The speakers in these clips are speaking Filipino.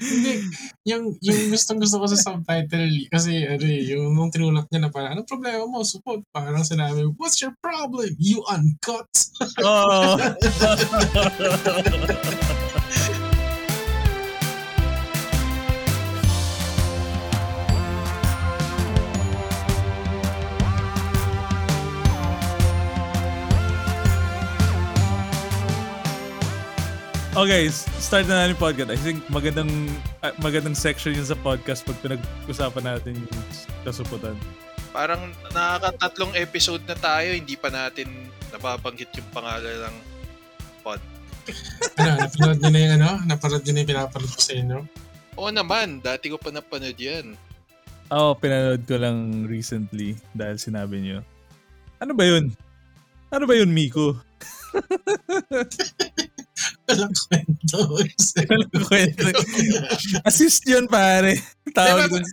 Hindi, yung, yung gustong gusto ko sa subtitle, kasi ano eh, yung nung tinulak niya na parang, anong problema mo? Support. Parang sinabi, what's your problem? You uncut. Oo. Okay, start na natin podcast. I think magandang ah, magandang section yun sa podcast pag pinag-usapan natin yung kasuputan. Parang nakakatatlong episode na tayo, hindi pa natin nababanggit yung pangalan ng pod. ano, napanood niyo na yung ano? Napanood niyo na yung pinapanood ko sa inyo? Oo naman, dati ko pa napanood yan. Oo, pinanood ko lang recently dahil sinabi niyo. Ano ba yun? Ano ba yun, Miko? Walang kwento. Walang kwento. Assist yun, pare. Tawag dun.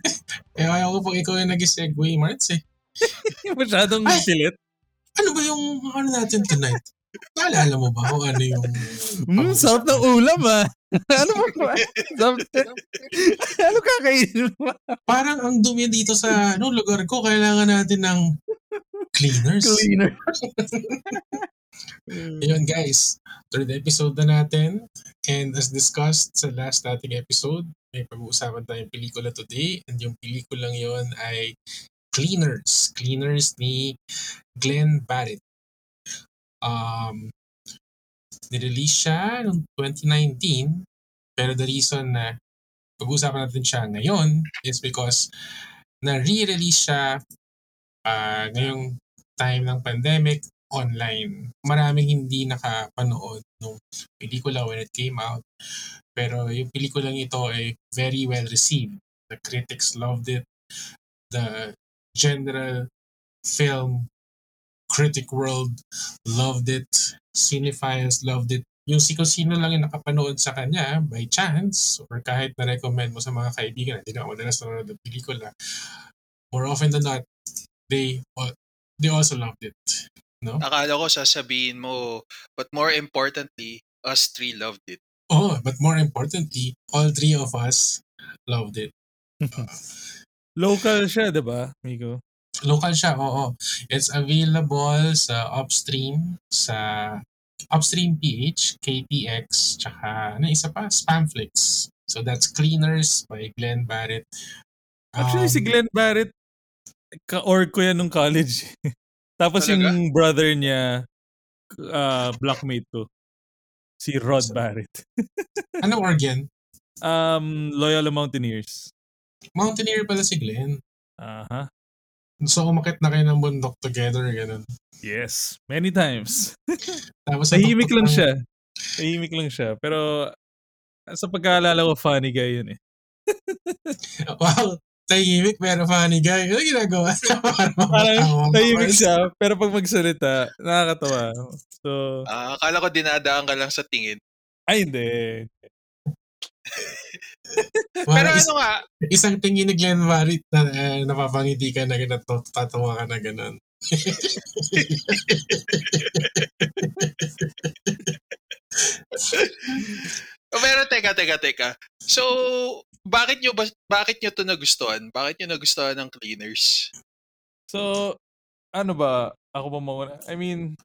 eh, ayaw ko pag ikaw yung nag-segue, Marts eh. Masyadong Ay! pilit. Ano ba yung ano natin tonight? Naalala mo ba kung ano yung... Mm, sarap ng ulam ah. ano ba ba? Sarap- ano kakainin mo? Parang ang dumi dito sa ano, lugar ko, kailangan natin ng cleaners. Cleaner. Ayun guys, third episode na natin. And as discussed sa last nating episode, may pag-uusapan tayong pelikula today. And yung pelikulang yon ay Cleaners. Cleaners ni Glenn Barrett. Um, nirelease siya noong 2019. Pero the reason na pag-uusapan natin siya ngayon is because na-re-release siya ah, ngayong time ng pandemic online. Maraming hindi nakapanood ng pelikula when it came out. Pero yung pelikulang ito ay very well received. The critics loved it. The general film critic world loved it. Cinephiles loved it. Yung si sino lang yung nakapanood sa kanya by chance or kahit na-recommend mo sa mga kaibigan na hindi na madalas nanonood ng pelikula, more often than not, they they also loved it. No? Akala ko sasabihin mo, but more importantly, us three loved it. Oh, but more importantly, all three of us loved it. Local siya, di ba, Miko? Local siya, oo. It's available sa Upstream, sa Upstream PH, KTX, tsaka ano isa pa, Spamflix. So that's Cleaners by Glenn Barrett. Actually, si Um, Glenn Barrett, ka-org ko yan nung college. Tapos Talaga? yung brother niya, uh, blockmate ko. Si Rod So- Barrett. Anong organ? Um, Loyola Mountaineers. Mountaineer pala si Glenn. Aha. So umakit na kayo ng bundok together, ganun. Yes. Many times. Tapos Tahimik lang ng- siya. Tahimik lang siya. Pero sa pagkaalala ko, funny guy yun eh. Wow, tahimik pero funny guy. Ano ginagawa niya? Para Parang tahimik siya, pero pag magsalita, nakakatawa. So, Ah, akala ko dinadaan ka lang sa tingin. ay hindi. Pero is- ano nga, isang tingin ni Glenn Barrett na eh, napapangiti ka na gano'n, tatawa ka na gano'n. Oh, pero teka, teka, teka. So, bakit nyo ba, bakit nyo to nagustuhan? Bakit nyo nagustuhan ng cleaners? So, ano ba? Ako ba mauna? I mean,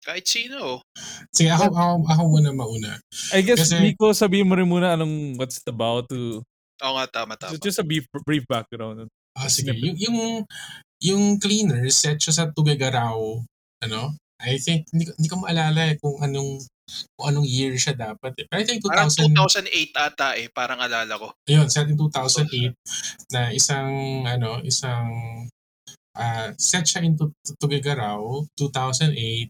Kahit sino. Sige, ako, ako, ako muna mauna. I guess, Kasi- Nico, sabihin mo rin muna anong what's it about to... Oo nga, tama, tama. Just a brief, brief background. Ah, sige, yung, yung, yung cleaners, set siya sa Tugagaraw, ano? I think, hindi, ko- hindi ko maalala eh kung anong kung anong year siya dapat eh. Pero I think 2000, Parang 2008 ata eh, parang alala ko. Ayun, in 2008 na isang ano, isang ah set siya into Tugigaraw 2008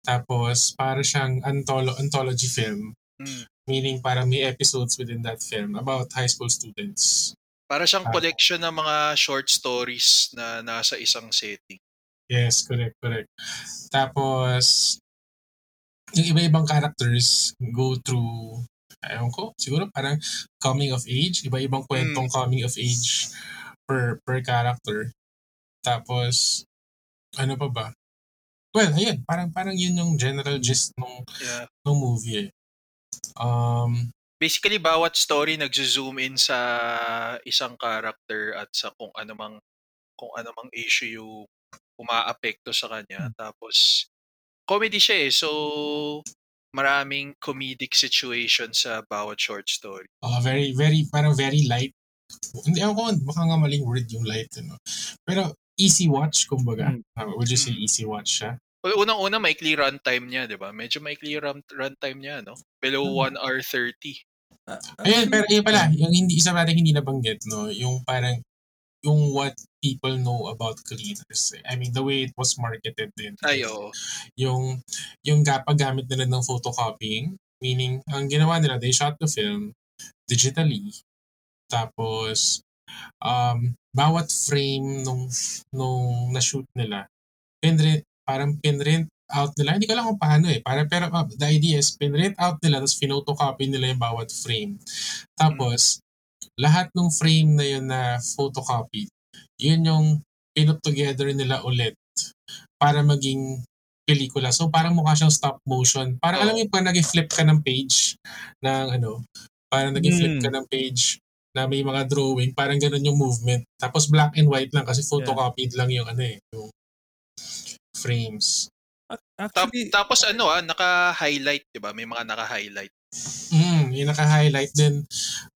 tapos para siyang antolo- anthology film Hmm. meaning para may episodes within that film about high school students. Para siyang Ah. collection ng mga short stories na nasa isang setting. Yes, correct, correct. Tapos yung iba-ibang characters go through ayun ko, siguro parang coming of age, iba-ibang kwentong coming of age per per character. Tapos ano pa ba? Well, ayun, parang parang yun yung general gist nung Yeah. nung movie eh. Um basically bawat story nagzo-zoom in sa isang character at sa kung ano mang kung ano mang issue yung umaapekto sa kanya. Tapos comedy siya eh. So maraming comedic situation sa bawat short story. Uh, very, very, parang very light. Hindi ako, baka nga maling word yung light. Ano. Pero easy watch, kumbaga. Mm. Uh, would you say Mm. easy watch siya? Well, Unang-una, maikli runtime niya, di ba? Medyo maikli run, runtime niya, no? Below Hmm. 1 hour 30. Ayun, pero yun pala, yung hindi, isa natin hindi nabanggit, no? Yung parang, yung what people know about cleaners. I mean, the way it was marketed din. Ay, oo. Yung, yung ga- paggamit nila ng photocopying, meaning, ang ginawa nila, they shot the film digitally. Tapos, um, bawat frame nung, nung na-shoot nila, pinrint, parang pinrint out nila. Hindi ko alam kung paano eh. Parang, pero uh, the idea is, pinrint out nila, tapos finotocopy nila yung bawat frame. Tapos, lahat ng frame na yun na photocopy, yun yung pinut together nila ulit para maging pelikula. So, parang mukha siyang stop motion. Parang alam mo yung parang nag-flip ka ng page ng ano, parang nag-flip Mm. ka ng page na may mga drawing, parang ganun yung movement. Tapos black and white lang kasi photocopied lang yung ano eh, yung frames. Actually, tapos ano ah, naka-highlight, di ba? May mga naka-highlight. Mm, yung naka-highlight din.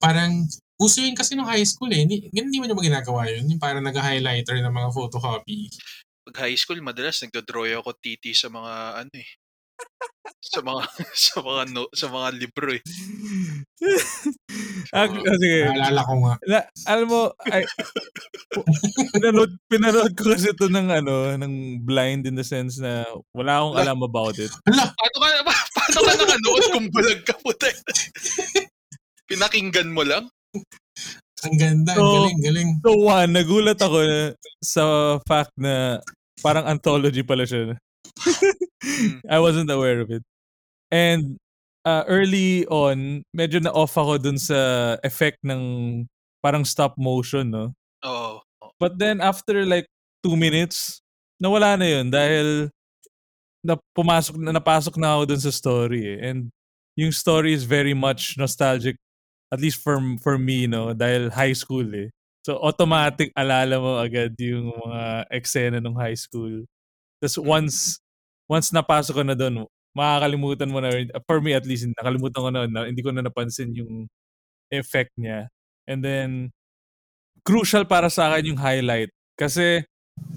Parang, uso yun kasi nung high school eh. Hindi, hindi mo naman ginagawa yun. Yung parang nag-highlighter ng mga photocopy. Pag high school, madalas nagdodraw ako titi sa mga ano eh. sa mga sa mga no, sa mga libro eh. ac- ah, sige. Naalala ko nga. Na, alam mo, ay, pinanood, pinanood ko kasi ito ng, ano, ng blind in the sense na wala akong alam about it. Hala, Paano ka pa- paano ka nakanood kung bulag ka puta? Pinakinggan mo lang? Ang ganda. Ang So, galing, galing. So one, nagulat ako na, sa fact na parang anthology pala siya. I wasn't aware of it. And uh, early on, medyo na-off ako dun sa effect ng parang stop motion, no? Oo. But then after like two minutes, nawala na yun dahil na pumasok na napasok na ako dun sa story eh. And yung story is very much nostalgic at least for for me no dahil high school eh. So automatic alala mo agad yung mga eksena ng high school. Tapos once once napasok ka na doon, makakalimutan mo na for me at least nakalimutan ko na, na hindi ko na napansin yung effect niya. And then crucial para sa akin yung highlight kasi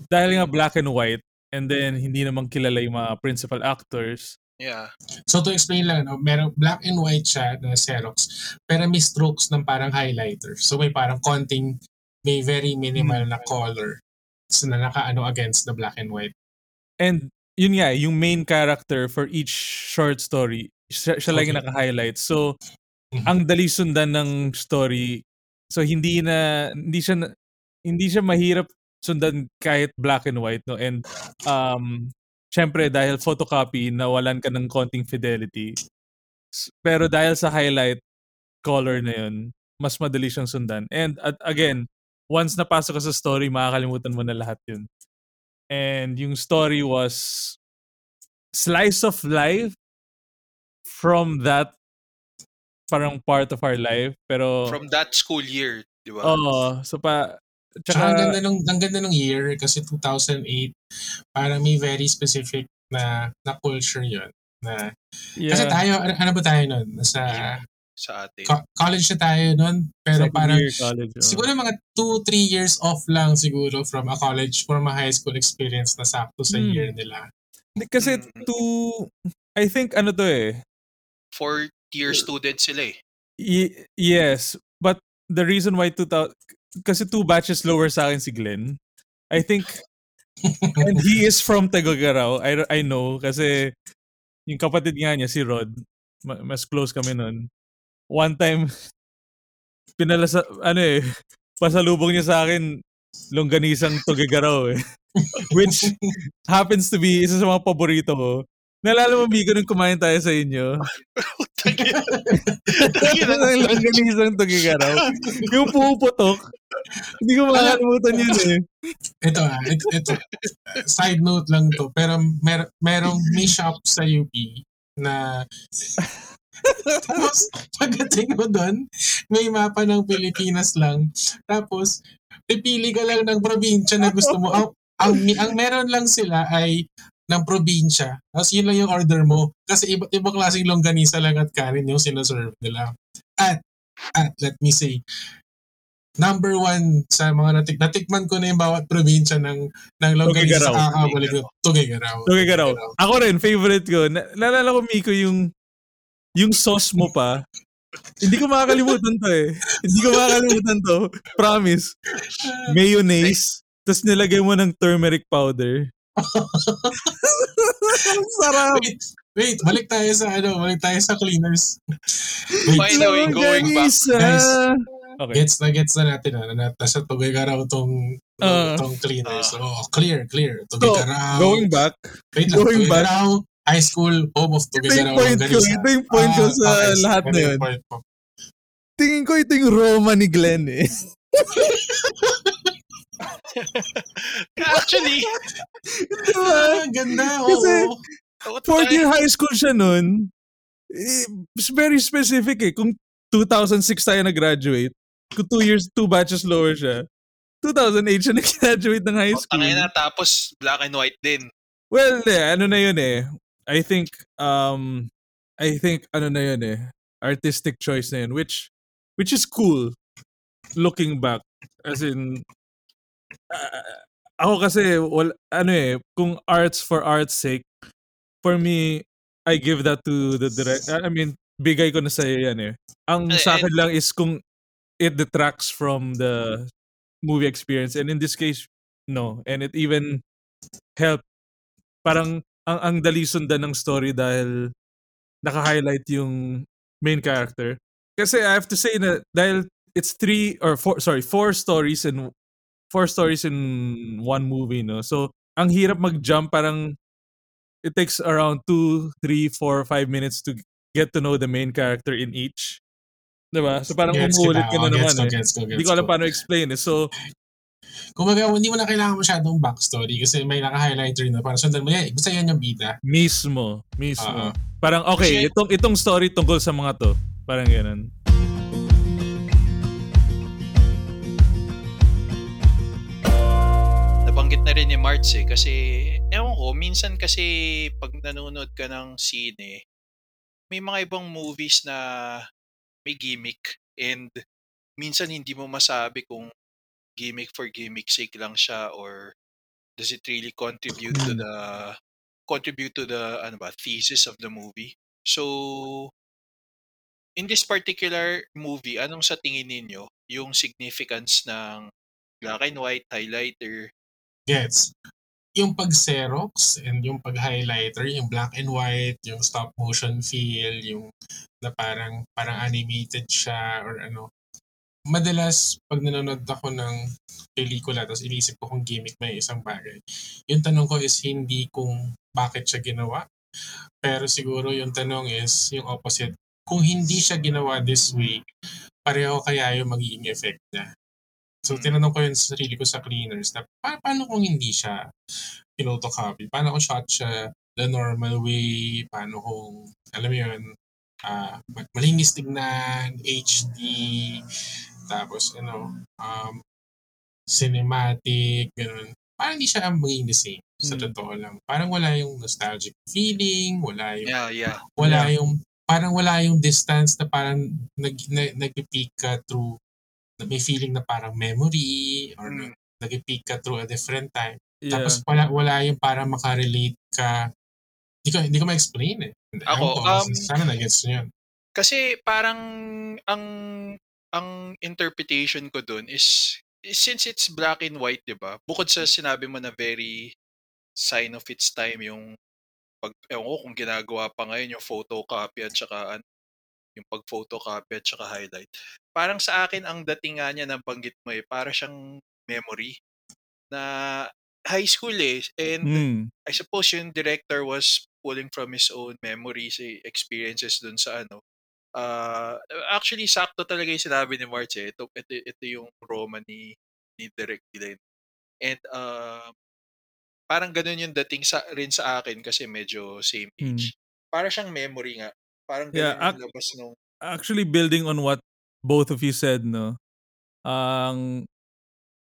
dahil nga black and white and then hindi naman kilala yung mga principal actors. Yeah. So to explain lang, no, merong black and white siya na Xerox, pero may strokes ng parang highlighter. So may parang konting, may very minimal na color so na nakaano against the black and white. And yun nga, yung main character for each short story, siya, siya Okay. naka-highlight. So, Mhm. ang dali sundan ng story. So, hindi na, hindi siya, hindi siya mahirap sundan kahit black and white, no? And, um, syempre, dahil photocopy, nawalan ka ng konting fidelity. Pero dahil sa highlight color na yun, mas madali siyang sundan. And, at, again, once napasok ka sa story, makakalimutan mo na lahat yun. And yung story was slice of life from that parang part of our life. Pero, From that school year, di ba? oo. so pa, Tsaka ang ganda nung ang ganda nung year kasi 2008 parang may very specific na na culture 'yon na kasi yeah, tayo ano, ano ba tayo noon nasa Sa atin. co- college na tayo noon pero second parang year college. oo. siguro mga 2 3 years off lang siguro from a college from a high school experience na sakto sa Hmm. year nila Hindi, Kasi Mm. to, I think ano to eh, Fourth year student sila eh. Y- yes, but the reason why 2000 kasi two batches lower sa akin si Glenn. I think and he is from Tagagaraw. I I know kasi yung kapatid nga niya si Rod, ma- mas close kami nun. One time pinala sa ano eh pasalubong niya sa akin longganisang Tagagaraw eh. Which happens to be isa sa mga paborito ko. Nalala mo, Migo, nung kumain tayo sa inyo? Tangina. Ang longganisang Tagagaraw. yung puputok. Hindi ko makakalimutan yun eh. ito ah ito, ito side note lang to pero mer merong may shop sa UP na Tapos, pagdating mo doon, may mapa ng Pilipinas lang. Tapos, pipili ka lang ng probinsya na gusto mo. Ang, ang, ang meron lang sila ay ng probinsya. Tapos yun lang yung order mo. Kasi iba't ibang klaseng longganisa lang at kanin yung sinaserve nila. At, at let me say, number one sa mga natik natikman ko na yung bawat probinsya ng ng longganisa Tugigaraw. sa kakabalik ko. Tugigaraw. Okay ka raw. Ako rin, favorite ko. Na- Naalala ko, Miko, yung yung sauce mo pa. Hindi ko makakalimutan to eh. Hindi ko makakalimutan to. Promise. Mayonnaise. Tapos nilagay mo ng turmeric powder. Sarap. Wait, wait, balik tayo sa ano, balik tayo sa cleaners. Wait, By the way, going back, Longganisa. guys. Okay. gets na gets na natin na na nasa Tugigaraw tong Ah. tong cleaners. Ah. So, clear, clear. So, Tugigaraw. going back, Wait lang, going back. Tugigaraw, high school, home of ito yung Tugigaraw. point ko. Ito yung point ko Ah, sa okay, lahat na yun. Tingin ko ito yung Roma ni Glenn eh. Actually, Ah, ganda. Kasi, Oo. what Fourth the- year high school siya nun. Eh, it's very specific eh. Kung 2006 tayo nag-graduate, kung two years, two batches lower siya, 2008 siya nag-graduate ng high school. Tangina na, tapos black and white din. Well, eh, ano na yun eh. I think, um, I think, ano na yun eh. Artistic choice na yun, which, which is cool looking back. As in, ah, ako kasi, wal, ano eh, kung arts for art's sake, for me, I give that to the direct, I mean, bigay ko na sa yan eh. Ang Eh, sa akin lang is kung it detracts from the movie experience. And in this case, no. And it even helped parang ang ang dali sundan ng story dahil naka-highlight yung main character. Kasi I have to say na dahil it's three or four sorry, four stories in four stories in one movie, no. So ang hirap mag-jump parang it takes around two, three, four, five minutes to get to know the main character in each. 'Di ba? So parang Gets umuulit ka na naman ko, eh. gets ko, Hindi ko alam paano explain eh. So, Kumbaga, hindi mo na kailangan masyadong backstory kasi may naka-highlighter na para sundan mo yan. Basta yan yung bida. mismo, mismo. Oo. Parang okay, itong itong story tungkol sa mga to. Parang ganun. Rin ni Marts eh. Kasi, ewan ko, minsan kasi pag nanonood ka ng sine, may mga ibang movies na may gimmick and minsan hindi mo masabi kung gimmick for gimmick sake lang siya or does it really contribute to Mm. the contribute to the ano ba thesis of the movie. So in this particular movie, anong sa tingin ninyo yung significance ng black and white highlighter Gets. Yung pag-xerox and yung pag-highlighter, yung black and white, yung stop motion feel, yung na parang parang animated siya or ano. Madalas, pag nanonood ako ng pelikula, tapos inisip ko kung gimmick may isang bagay, yung tanong ko is hindi kung bakit siya ginawa, pero siguro yung tanong is yung opposite. Kung hindi siya ginawa this way, pareho kaya yung magiging effect niya. So, Mm. tinanong ko yun sa sarili ko sa cleaners na pa- paano kung hindi siya pinotocopy? Paano kung shot siya the normal way? Paano kung, alam mo yun, ma- malinis tignan, HD, tapos ano, um, cinematic, ganun. Parang hindi siya magiging the same sa Mm. totoo lang. Parang wala yung nostalgic feeling, wala yung Yeah, yeah. wala yung parang wala yung distance na parang nag, na, nag-peak ka through na may feeling na parang memory or Mm. nag-peak ka through a different time. Yeah. Tapos wala wala yung parang makarelate ka hindi ko hindi ko ma-explain eh. Ako, ko, um, sana na-gets nyo yun. Kasi parang ang ang interpretation ko dun is since it's black and white, 'di ba? Bukod sa sinabi mo na very sign of its time yung pag ewan ko kung ginagawa pa ngayon yung photocopy at saka an- yung pag photocopy at saka highlight. Parang sa akin ang dating nga niya ng banggit mo eh, para siyang memory na high school eh and Mm. I suppose yung director was pulling from his own memories, eh, experiences dun sa ano. Uh, actually, sakto talaga yung sinabi ni March eh. Ito, ito, ito yung Roma ni, ni Direk Glenn. And uh, parang ganun yung dating sa, rin sa akin kasi medyo same age. Para siyang memory nga. Parang Yeah, ac- labas nung Actually, building on what both of you said, no? Ang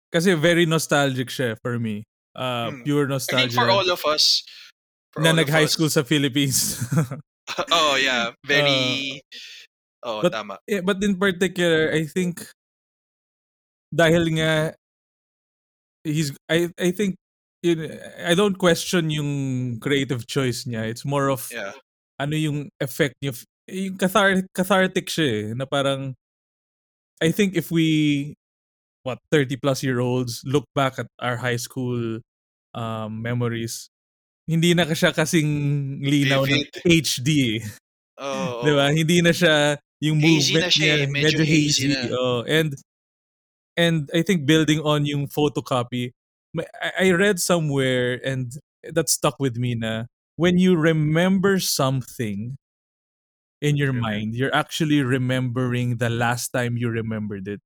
kasi very nostalgic siya for me. Uh, Hmm. Pure I think nostalgia. for all of us, for na nag-high school sa Philippines. oh yeah, very oh but- tama. Yeah, but in particular, I think dahil nga he's I I think yun, I don't question yung creative choice niya. It's more of Yeah. Ano yung effect niya. Yung cathar- cathartic siya eh, na parang I think if we what 30 plus year olds look back at our high school um, memories hindi na siya kasing linaw ng. HD eh. Oh, ba? Hindi na siya yung Hazy movement na siya niya, eh, medyo hazy na. Oh, and and I think building on yung photocopy, I read somewhere and that stuck with me na when you remember something in your Mhm. mind, you're actually remembering the last time you remembered it.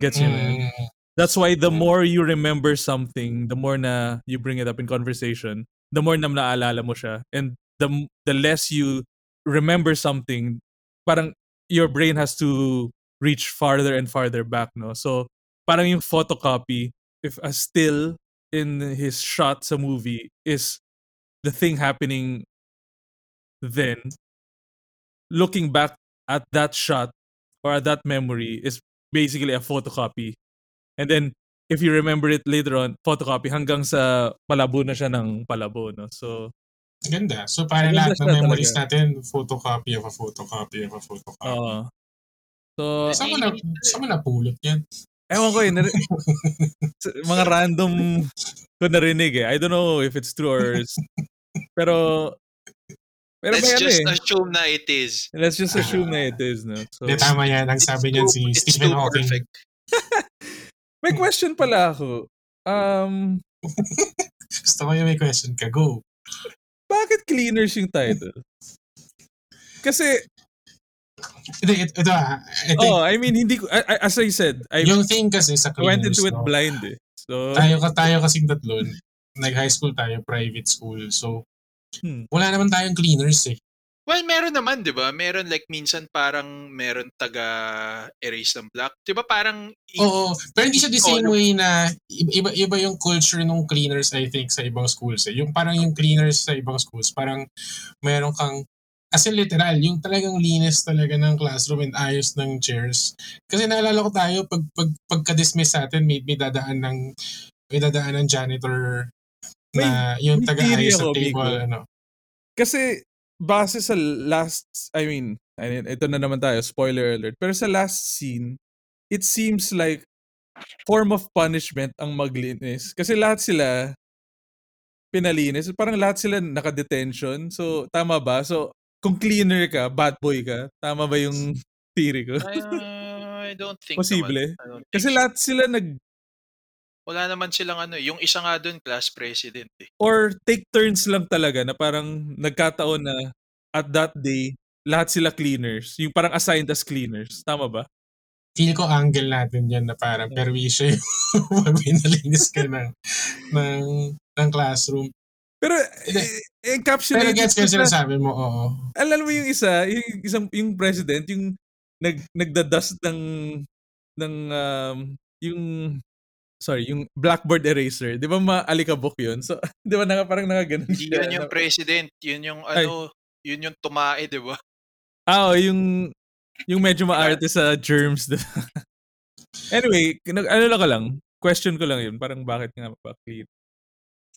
Gets you. Mm, That's why the Mm. more you remember something, the more na you bring it up in conversation, the more na naalala mo siya. And the the less you remember something, parang your brain has to reach farther and farther back, no? So, parang yung photocopy, if a still in his shot sa movie is the thing happening then, looking back at that shot or at that memory is basically a photocopy And then, if you remember it later on, photocopy hanggang sa palabo na siya ng palabo, no? So, Ganda. So, para lahat ng memories talaga. natin, photocopy of a photocopy of a photocopy. oo. so, Saan mo na, saan mo napulot yan? ewan ko eh, s- mga random ko narinig eh. I don't know if it's true or... pero, pero Let's may ano just eh. assume na it is. Let's just assume na it is, no? So, Hindi, tama yan. Ang sabi niyan si It's Stephen too Hawking. perfect. may question pala ako. Um, Gusto ko yung may question ka. Go. bakit cleaners yung title? Kasi, Hindi, ito, ito ah. I think, oh, I mean, hindi ko, as I said, I yung thing kasi sa went cleaners, into it no? blind eh. So, tayo, tayo kasing tatlo, nag-high school tayo, private school. So, Hmm. wala naman tayong cleaners eh. Well, meron naman, 'di ba? Meron like minsan parang meron taga erase ng block. 'Di ba parang i- Oo. Pero hindi siya the same Color. way na iba, iba yung culture ng cleaners I think sa ibang schools eh. Yung parang yung cleaners sa ibang schools, parang meron kang as in literal, yung talagang linis talaga ng classroom and ayos ng chairs. Kasi naalala ko tayo, pag, pag, pagka-dismiss sa atin, may, may dadaan ng may dadaan ng janitor na yung may taga-ayos sa ako, table. Miko. Ano. Kasi base sa last, I mean, I mean, ito na naman tayo, spoiler alert. Pero sa last scene, it seems like form of punishment ang maglinis. Kasi lahat sila pinalinis. Parang lahat sila naka-detention. So, tama ba? So, kung cleaner ka, bad boy ka, tama ba yung theory ko? Uh, I don't think Posible. naman. I don't think Kasi so. lahat sila nag, wala naman silang ano, yung isa nga doon class president eh. or take turns lang talaga na parang nagkataon na at that day, lahat sila cleaners. Yung parang assigned as cleaners. Tama ba? Feel ko angle natin yan na parang perwisyo yung pag pinalinis ka ng, ng, ng classroom. Pero Hindi. eh, Pero encapsulated gets ko sinasabi mo, oo. alam mo yung isa, yung isang yung president, yung nag nagdadust ng ng um, yung sorry, yung blackboard eraser. 'Di ba maalikabok 'yun? So, 'di ba naka parang nakaganon Hindi siya. yun yung na- president, yun yung Ay. ano, yun yung tumae, 'di ba? Ah, oh, yung yung medyo maarte sa germs. anyway, nag, ano lang ka lang, question ko lang yun, parang bakit nga ba clean?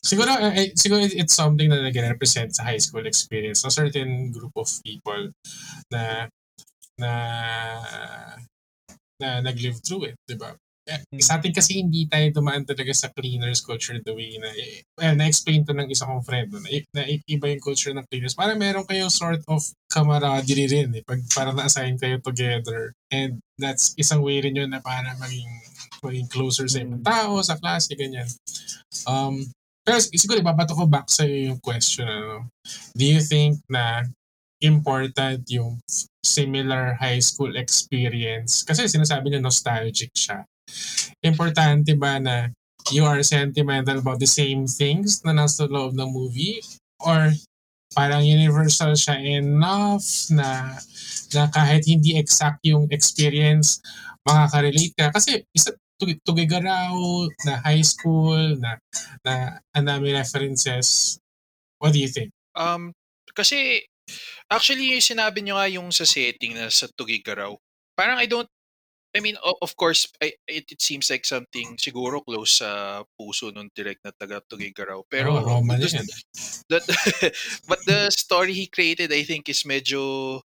Siguro, eh, eh, siguro it- it's something na nag-represent sa high school experience. A certain group of people na na na nag-live through it, di ba? Eh. Sa atin kasi hindi tayo dumaan talaga sa cleaners culture the way na, eh, well, na-explain to ng isa kong friend na, na iba yung culture ng cleaners. Parang meron kayong sort of camaraderie rin eh, pag parang na-assign kayo together. And that's isang way rin yun na para maging, maging closer sa ibang Hmm. tao, sa klase, ganyan. Um, pero sig- siguro ibabato ko back sa yung question, ano, do you think na important yung similar high school experience? Kasi sinasabi niya nostalgic siya. Importante ba na you are sentimental about the same things na nasa loob ng movie? Or parang universal siya enough na na kahit hindi exact yung experience, makaka-relate ka. Kasi isa, Tug- Tugigaraw, na high school, na, na ang dami references. What do you think? Um, kasi, actually, sinabi nyo nga yung sa setting na sa Tugigaraw, parang I don't, I mean, of course, I, it, it seems like something siguro close sa puso nung direct na taga Tugigaraw. Pero, oh, Roman just- that, but the story he created, I think, is medyo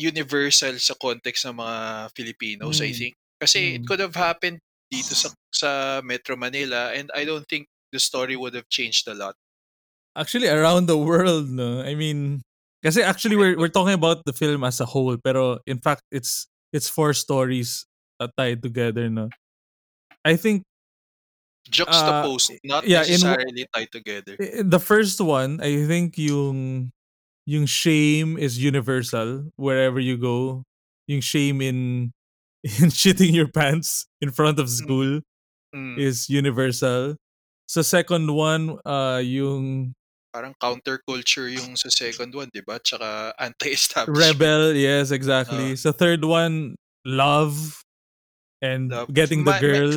universal sa context ng mga Filipinos, I Mm. think. Kasi it Mm. could have happened dito sa, sa Metro Manila and I don't think the story would have changed a lot. Actually, around the world, no? I mean, kasi actually we're we're talking about the film as a whole, pero in fact, it's it's four stories uh, tied together, no? I think Juxtaposed, not yeah, in necessarily tied together. i- the first one, I think yung yung shame is universal wherever you go. Yung shame in in shitting your pants in front of school Mm, is universal. Sa second one, uh, yung parang counterculture yung sa second one, di ba? Tsaka anti-establishment. rebel, yes, exactly. Sa third one, love and Love. getting the Ma- ma- girl.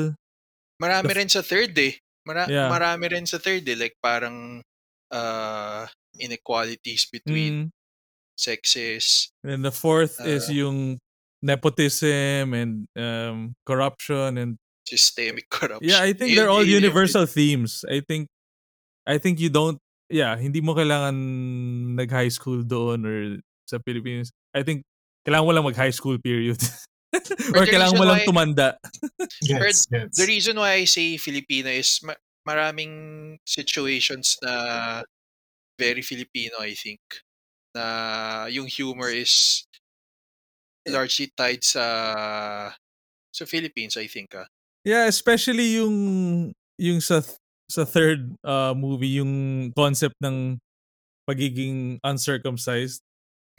Marami The rin sa third eh. Mara- Yeah. Marami rin sa third eh. Like parang uh, inequalities between Mm. sexes. And the fourth is Uh, yung nepotism and um, corruption and systemic corruption. yeah, I think they're all universal themes. I think I think you don't yeah, hindi mo kailangan nag-high school doon or sa Philippines. I think kailangan mo lang mag-high school period. or the kailangan mo reason lang why- tumanda. Gets, gets. The reason why I say Filipino is ma- maraming situations na very Filipino, I think. Na yung humor is largely tied sa sa Philippines, I think. Ah. Yeah, especially yung yung sa sa third uh, movie yung concept ng pagiging uncircumcised,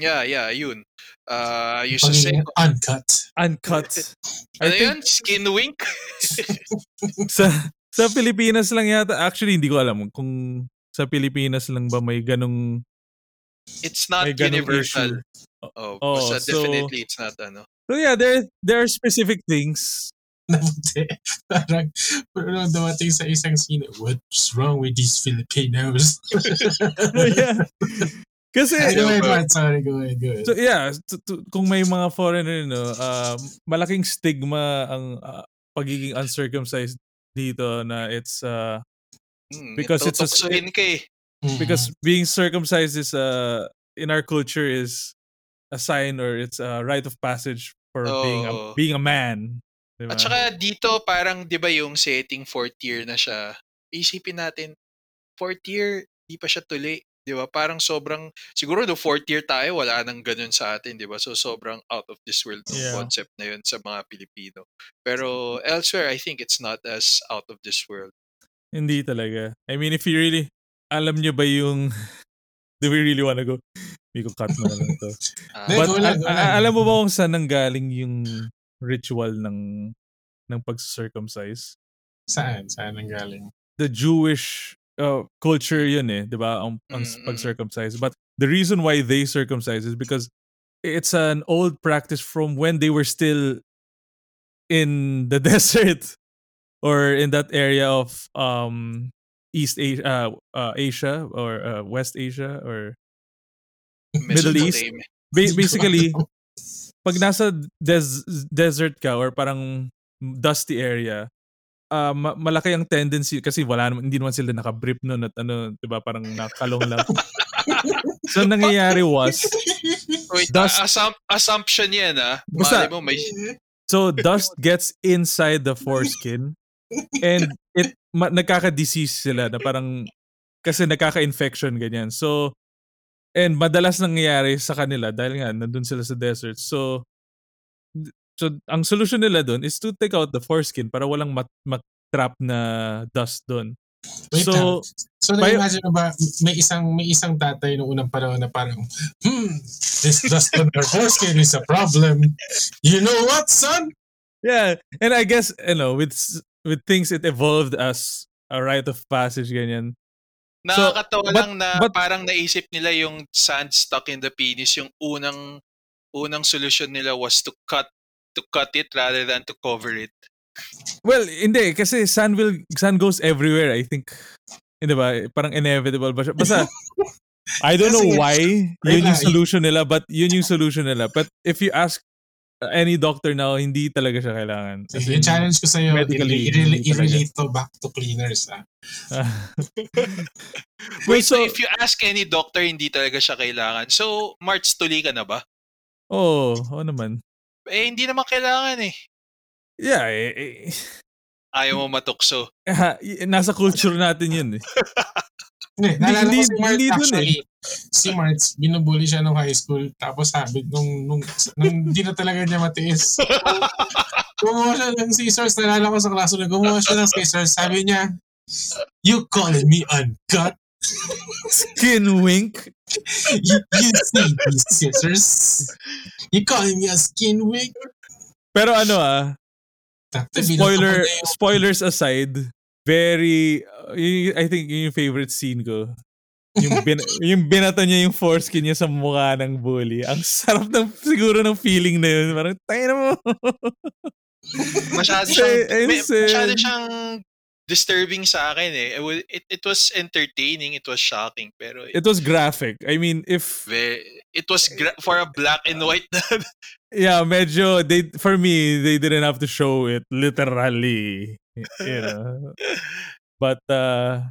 Yeah, yeah, yun. Uh, yung sa Pagiging second, uncut. uncut. ano I yun? think Skin wink? sa sa Pilipinas lang yata. Actually, hindi ko alam kung sa Pilipinas lang ba may ganong It's not universal. issue. Oh, Oh, so- definitely it's not ano. So yeah, there there are specific things. Nabuti. Parang, pero dumating sa isang scene, what's wrong with these Filipinos? Oh, yeah. Kasi Ay, go ahead, Pero- Matt. Sorry, go ahead, go ahead. So yeah, to- to- kung may mga foreigner no, uh, malaking stigma ang uh, pagiging uncircumcised dito na it's uh, Because it's a- ka eh. Mhm. because being circumcised is uh, in our culture is a sign or it's a rite of passage for being a, being a man. Diba? At saka dito parang 'di ba yung setting fourth year na siya. Isipin natin fourth year di pa siya tuli, 'di ba? Parang sobrang siguro no fourth year tayo wala nang ganun sa atin, 'di ba? So sobrang out of this world yung Yeah. concept na yun sa mga Pilipino. Pero elsewhere I think it's not as out of this world. Hindi talaga. I mean, if you really, alam nyo ba yung, do we really wanna go? Hindi ko cut na lang to. Hindi, But go lang, al- go al- lang. alam mo ba kung saan nanggaling yung ritual ng ng pag-circumcise? Saan? Saan ang galing? The Jewish uh, culture yun eh, di ba? Ang, ang Mm, mm. pag-circumcise. But the reason why they circumcise is because it's an old practice from when they were still in the desert or in that area of um East Asia, uh, uh, Asia or uh, West Asia or Middle East? Ba- basically, pag nasa des- desert ka or parang dusty area, ah, ma- malaki ang tendency kasi wala naman, hindi naman sila nakabrief noon at ano, 'di ba, parang nakalong lang. so nangyayari was Wait, Dust- ah, assump- assumption 'yan ah. Basta- mo may so dust gets inside the foreskin and it ma- nagkaka-disease sila na parang kasi nagkaka-infection ganyan. So and madalas nangyayari sa kanila dahil nga nandun sila sa desert. So so ang solution nila doon is to take out the foreskin para walang mat- trap na dust doon. Wait so lang. So, Bay- na-imagine mo ba, may isang may isang tatay noong unang panahon na parang, hmm, this dust on our foreskin is a problem. You know what, son? Yeah, and I guess you know with with things it evolved as a rite of passage ganyan. Nakakatawa but- lang na but- parang naisip nila yung sand stuck in the penis, yung unang unang solusyon nila was to cut to cut it rather than to cover it. Well, hindi. Kasi sun will, sun goes everywhere, I think. Hindi ba? Parang inevitable ba siya? Basta, I don't know Kasi- why yun yung solution nila, but yun yung solution nila. But if you ask any doctor now, hindi talaga siya kailangan. As Yung challenge ko sa'yo, medically, i- i- i-relate to back to cleaners. Ah. Wait, so, so- if you ask any doctor, hindi talaga siya kailangan. So, March, tuli ka na ba? Oo, oh, oo naman. Eh, hindi naman kailangan eh. Yeah, eh, eh, Ayaw mo matukso. nasa culture natin yun eh. Hindi, naalala ko hindi- si dun eh. actually. Si Mark, binubuli siya nung high school. Tapos sabi, nung, nung, nung hindi na talaga niya matiis. gumawa siya ng scissors. Naalala ko sa klase na gumawa siya ng scissors. Sabi niya, You calling me uncut? Skin wink. You, you see these scissors? You calling me a skin wig? Pero ano ah, spoiler spoilers aside, very uh, I think yun yung favorite scene ko. Yung bin, yung binato niya yung foreskin niya sa mukha ng bully. Ang sarap ng siguro ng feeling na yun. Parang tayo na mo. Masyado siyang, may- masyado siyang disturbing sa akin eh. It, wa- it, it was entertaining, it was shocking, pero it, It was graphic. I mean, if it was gra- for a black and white yeah, medyo they for me they didn't have to show it literally. You know. But uh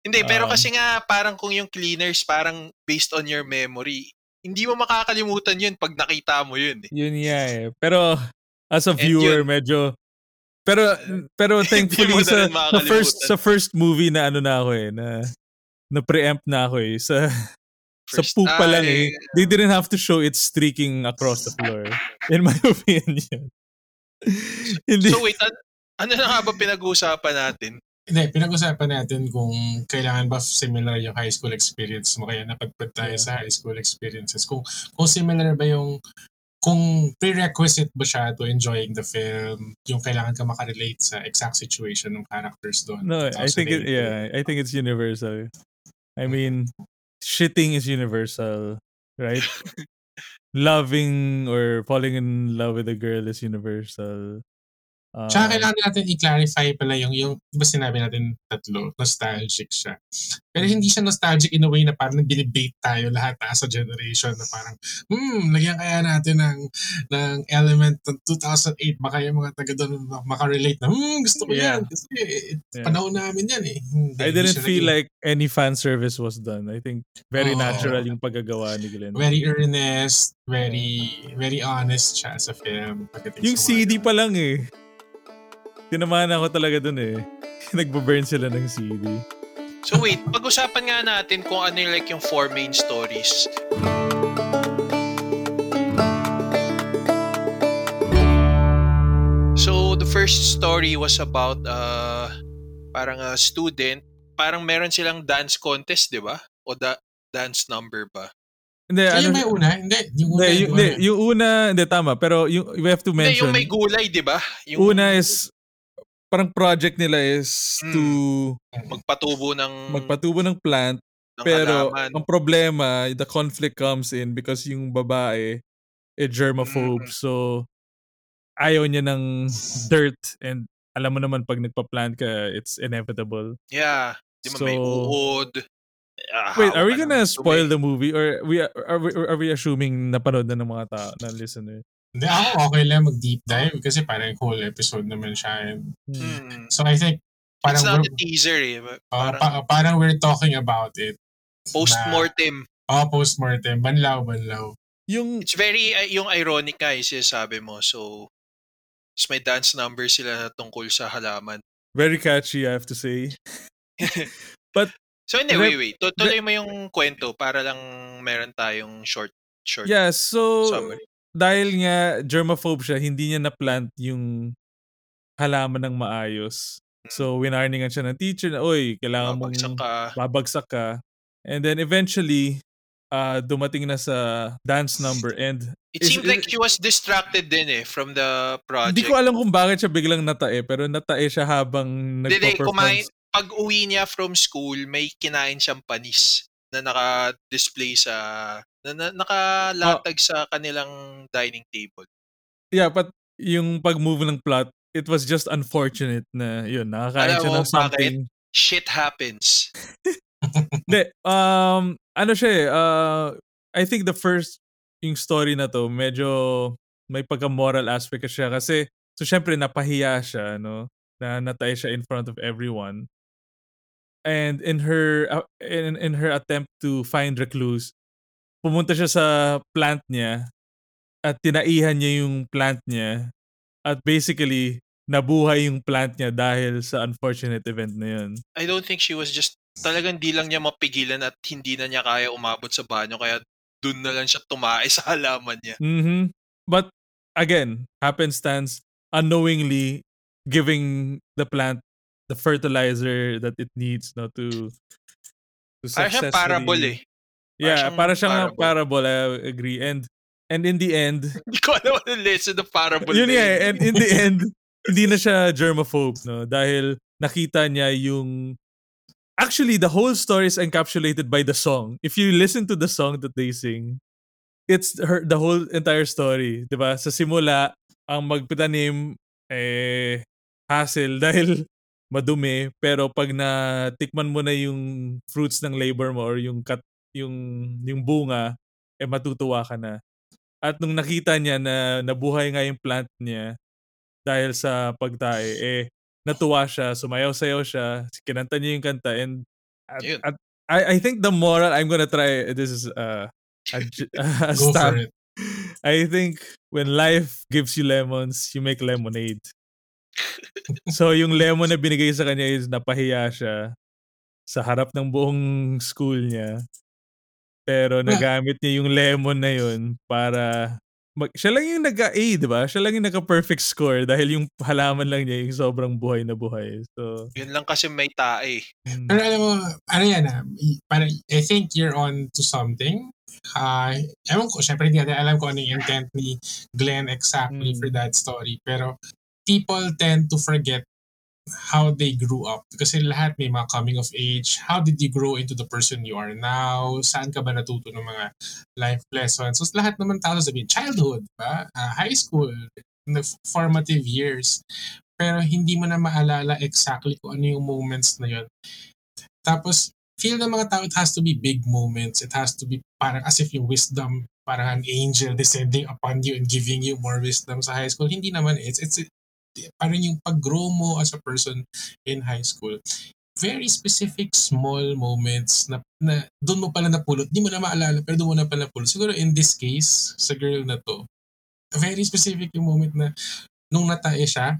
Hindi, pero Um, kasi nga parang kung yung cleaners parang based on your memory, hindi mo makakalimutan yun pag nakita mo yun. Eh. Yun nga eh. Pero as a viewer, yun- medyo pero pero thankfully sa, sa first sa first movie na ano na ako eh na na preempt na ako eh sa sa First- poop pa lang eh. They didn't have to show it streaking across the floor. In my opinion. Hindi. So wait, an- ano na nga ba pinag-uusapan natin? Hindi, pinag-usapan natin kung kailangan ba similar yung high school experience mo kaya napadpad tayo Yeah. sa high school experiences. Kung kung similar ba yung kung prerequisite ba siya to enjoying the film, yung kailangan ka makarelate sa exact situation ng characters doon. No, I think it, yeah, I think it's universal. I mean, shitting is universal, right? Loving or falling in love with a girl is universal. Um, Tsaka kailangan natin i-clarify pala yung, yung, di ba sinabi natin tatlo, nostalgic siya. Pero hindi siya nostalgic in a way na parang nag-debate tayo lahat as a generation na parang, hmm, lagyan kaya natin ng, ng element ng 2008, baka yung mga taga doon mak- makarelate na, hmm, gusto ko Yeah. yan. Kasi Yeah. panahon namin yan eh. Hindi, I didn't feel naging- like any fan service was done. I think very Oo. natural yung paggagawa ni Glenn. very earnest, very, very honest siya sa film. Yung sa CD pa lang eh. Tinamaan ako talaga dun eh. Nagbo-burn sila ng CD. So wait, pag-usapan nga natin kung ano yung like yung four main stories. So the first story was about uh parang a student, parang meron silang dance contest, 'di ba? O da- dance number ba? Hindi, Ay, ano, yung may una? Hindi. Yung una. hindi, yung, yung hindi, una. yung una, hindi, tama. Pero yung, we have to Hindi, mention, yung may gulay, 'di ba? Yung una is, parang project nila is Mm. to magpatubo ng magpatubo ng plant ng Pero halaman. ang problema, the conflict comes in because yung babae eh germaphobe. Mm. So ayaw niya ng dirt and alam mo naman pag nagpa-plant ka, it's inevitable. Yeah, 'di ba may So- uod. Ah, Wait, are we gonna spoil the movie or we are we, are we assuming napanood na ng mga tao, na listener? Hindi, ako okay lang mag-deep dive kasi parang whole episode naman siya. And Hmm. Hmm. So I think parang It's not we're, a teaser eh. uh, Parang pa- parang we're talking about it. post-mortem. Oh, post-mortem. Banlaw, banlaw. Yung It's very, uh, yung ironic nga yung sinasabi mo. So, may dance number sila na tungkol sa halaman. very catchy, I have to say. So, hindi, Rep- wait, wait. Tu- Tuloy mo yung kwento para lang meron tayong short, short Yeah, so summary. Dahil nga germaphobe siya, hindi niya na-plant yung halaman ng maayos. So, winarningan siya ng teacher na, oy, kailangan mong Mabagsak ka. babagsak ka. And then eventually, uh, dumating na sa dance number and It is- seemed like she was distracted din eh from the project. hindi ko alam kung bakit siya biglang natae pero natae siya habang nagpa-perform. kumain, pag uwi niya from school, may kinain siyang panis na naka-display sa na, na nakalatag sa kanilang dining table. Yeah, but yung pag-move ng plot, it was just unfortunate na yun, nakakain Alam siya ng something. Shit happens. Hindi, um, ano siya eh, uh, I think the first, yung story na to, medyo may pagka-moral aspect siya kasi, so syempre napahiya siya, no? Na natay siya in front of everyone. And in her uh, in in her attempt to find recluse, pumunta siya sa plant niya at tinaihan niya yung plant niya at basically nabuhay yung plant niya dahil sa unfortunate event na yun. I don't think she was just talagang di lang niya mapigilan at hindi na niya kaya umabot sa banyo kaya dun na lang siya tumae sa halaman niya. Mhm. But again, happenstance unknowingly giving the plant the fertilizer that it needs no to to Parang siyang parable eh. Yeah, siyang para siyang parable. parable. I agree. And and in the end, Hindi ko alam ano lesson ng parable yun nga eh, and in the end, hindi na siya germaphobe, no? Dahil nakita niya yung Actually, the whole story is encapsulated by the song. If you listen to the song that they sing, it's her the whole entire story, 'di ba? Sa simula, ang magpitanim eh hassle dahil madumi, pero pag na tikman mo na yung fruits ng labor mo or yung kat, yung yung bunga, eh matutuwa ka na. At nung nakita niya na nabuhay nga yung plant niya dahil sa pagtae, eh natuwa siya, sumayaw-sayaw siya, kinanta niya yung kanta and at, at- I, I think the moral I'm gonna try this is uh, a, a Go stab. for it. I think when life gives you lemons, you make lemonade. so yung lemon na binigay sa kanya is napahiya siya sa harap ng buong school niya. Pero nagamit niya yung lemon na yun para mag, siya lang yung nag-A, di ba? Siya lang yung naka-perfect score dahil yung halaman lang niya yung sobrang buhay na buhay. So, Yun lang kasi may tae. mm, Pero alam mo, ano yan ah, i- parang, I think you're on to something. Uh, ewan ko, syempre hindi natin alam kung ano yung intent ni Glenn exactly Mm. for that story. Pero people tend to forget how they grew up. Kasi lahat may mga coming of age. How did you grow into the person you are now? Saan ka ba natuto ng mga life lessons? So lahat naman tao sabihin, childhood, ba? Ah, high school, the formative years. Pero hindi mo na maalala exactly kung ano yung moments na yun. Tapos, feel ng mga tao, it has to be big moments. It has to be parang as if yung wisdom, parang an angel descending upon you and giving you more wisdom sa high school. Hindi naman. It's, it's, parang yung pag-grow mo as a person in high school. Very specific small moments na, na doon mo pala napulot. Di mo na maalala, pero doon mo na pala napulot. Siguro in this case, sa girl na to, very specific yung moment na nung natae siya,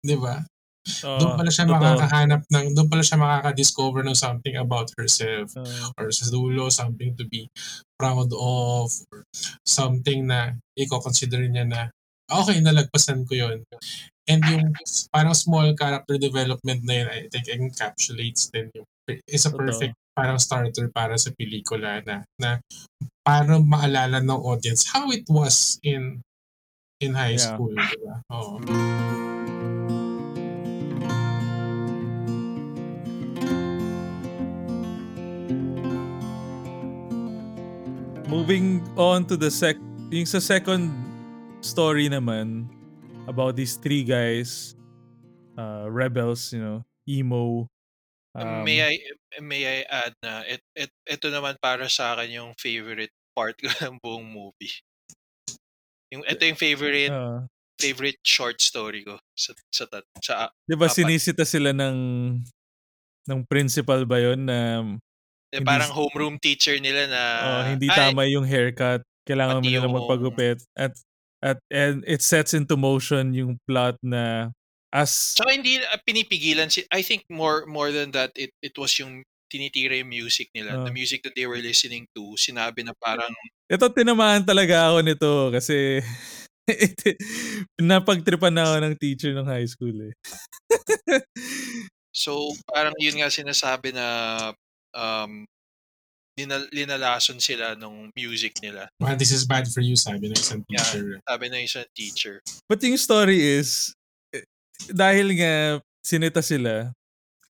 di ba? doon oo, pala siya totoo. makakahanap ng, doon pala siya makaka-discover ng something about herself Oo. or sa dulo, something to be proud of or something na i-consider niya na okay, nalagpasan ko yon And yung parang small character development na yun, I think encapsulates din yung is a Totoo. perfect parang starter para sa pelikula na na para maalala ng audience how it was in in high Yeah. school, di ba? Oo. Moving on to the sec yung sa second story naman about these three guys uh rebels, you know, emo um, may I may I add na it, it, ito naman para sa akin yung favorite part ko ng buong movie. Yung ito yung favorite uh, favorite short story ko sa sa sa 'di ba sinisita sila ng ng principal ba 'yon na eh, Hindi parang homeroom teacher nila na oh, hindi "Ay, tama yung haircut, kailangan mo nila magpagupit. At at and it sets into motion yung plot na as Tsaka hindi uh, pinipigilan si I think more more than that it it was yung tinitira yung music nila. Oh. The music that they were listening to, sinabi na parang Ito tinamaan talaga ako nito kasi napagtripan na ako ng teacher ng high school eh. so parang yun nga sinasabi na um linal- linalason sila nung music nila. Well, this is bad for you, sabi ng isang Yeah. teacher. Sabi ng isang teacher. But yung story is, eh, dahil nga sinita sila,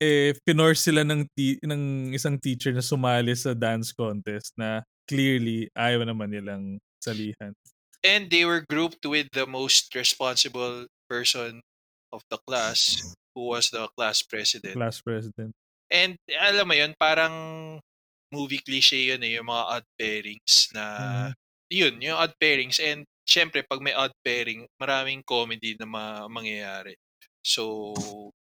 eh pinorse sila ng ti- ng isang teacher na sumali sa dance contest na clearly ayaw naman nilang salihan. And they were grouped with the most responsible person of the class who was the class president. Class president. And alam mo yun, parang movie cliche yun eh, yung mga odd pairings na Mhm. yun, yung odd pairings. And syempre, pag may odd pairing, maraming comedy na ma- mangyayari. So,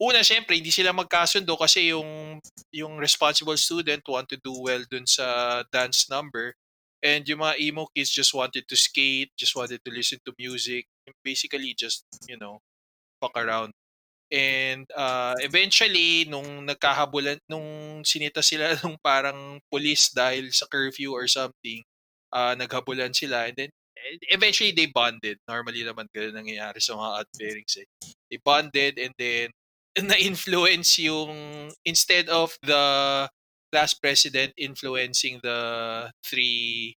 una, syempre, hindi sila magkasundo kasi yung, yung responsible student want to do well dun sa dance number. And yung mga emo kids just wanted to skate, just wanted to listen to music. Basically, just, you know, fuck around. And uh, eventually, nung nagkahabulan, nung sinita sila nung parang police dahil sa curfew or something, uh, naghabulan sila. And then, eh, eventually, they bonded. Normally naman ganun nangyayari sa mga odd pairings eh. They bonded and then, na-influence yung, instead of the class president influencing the three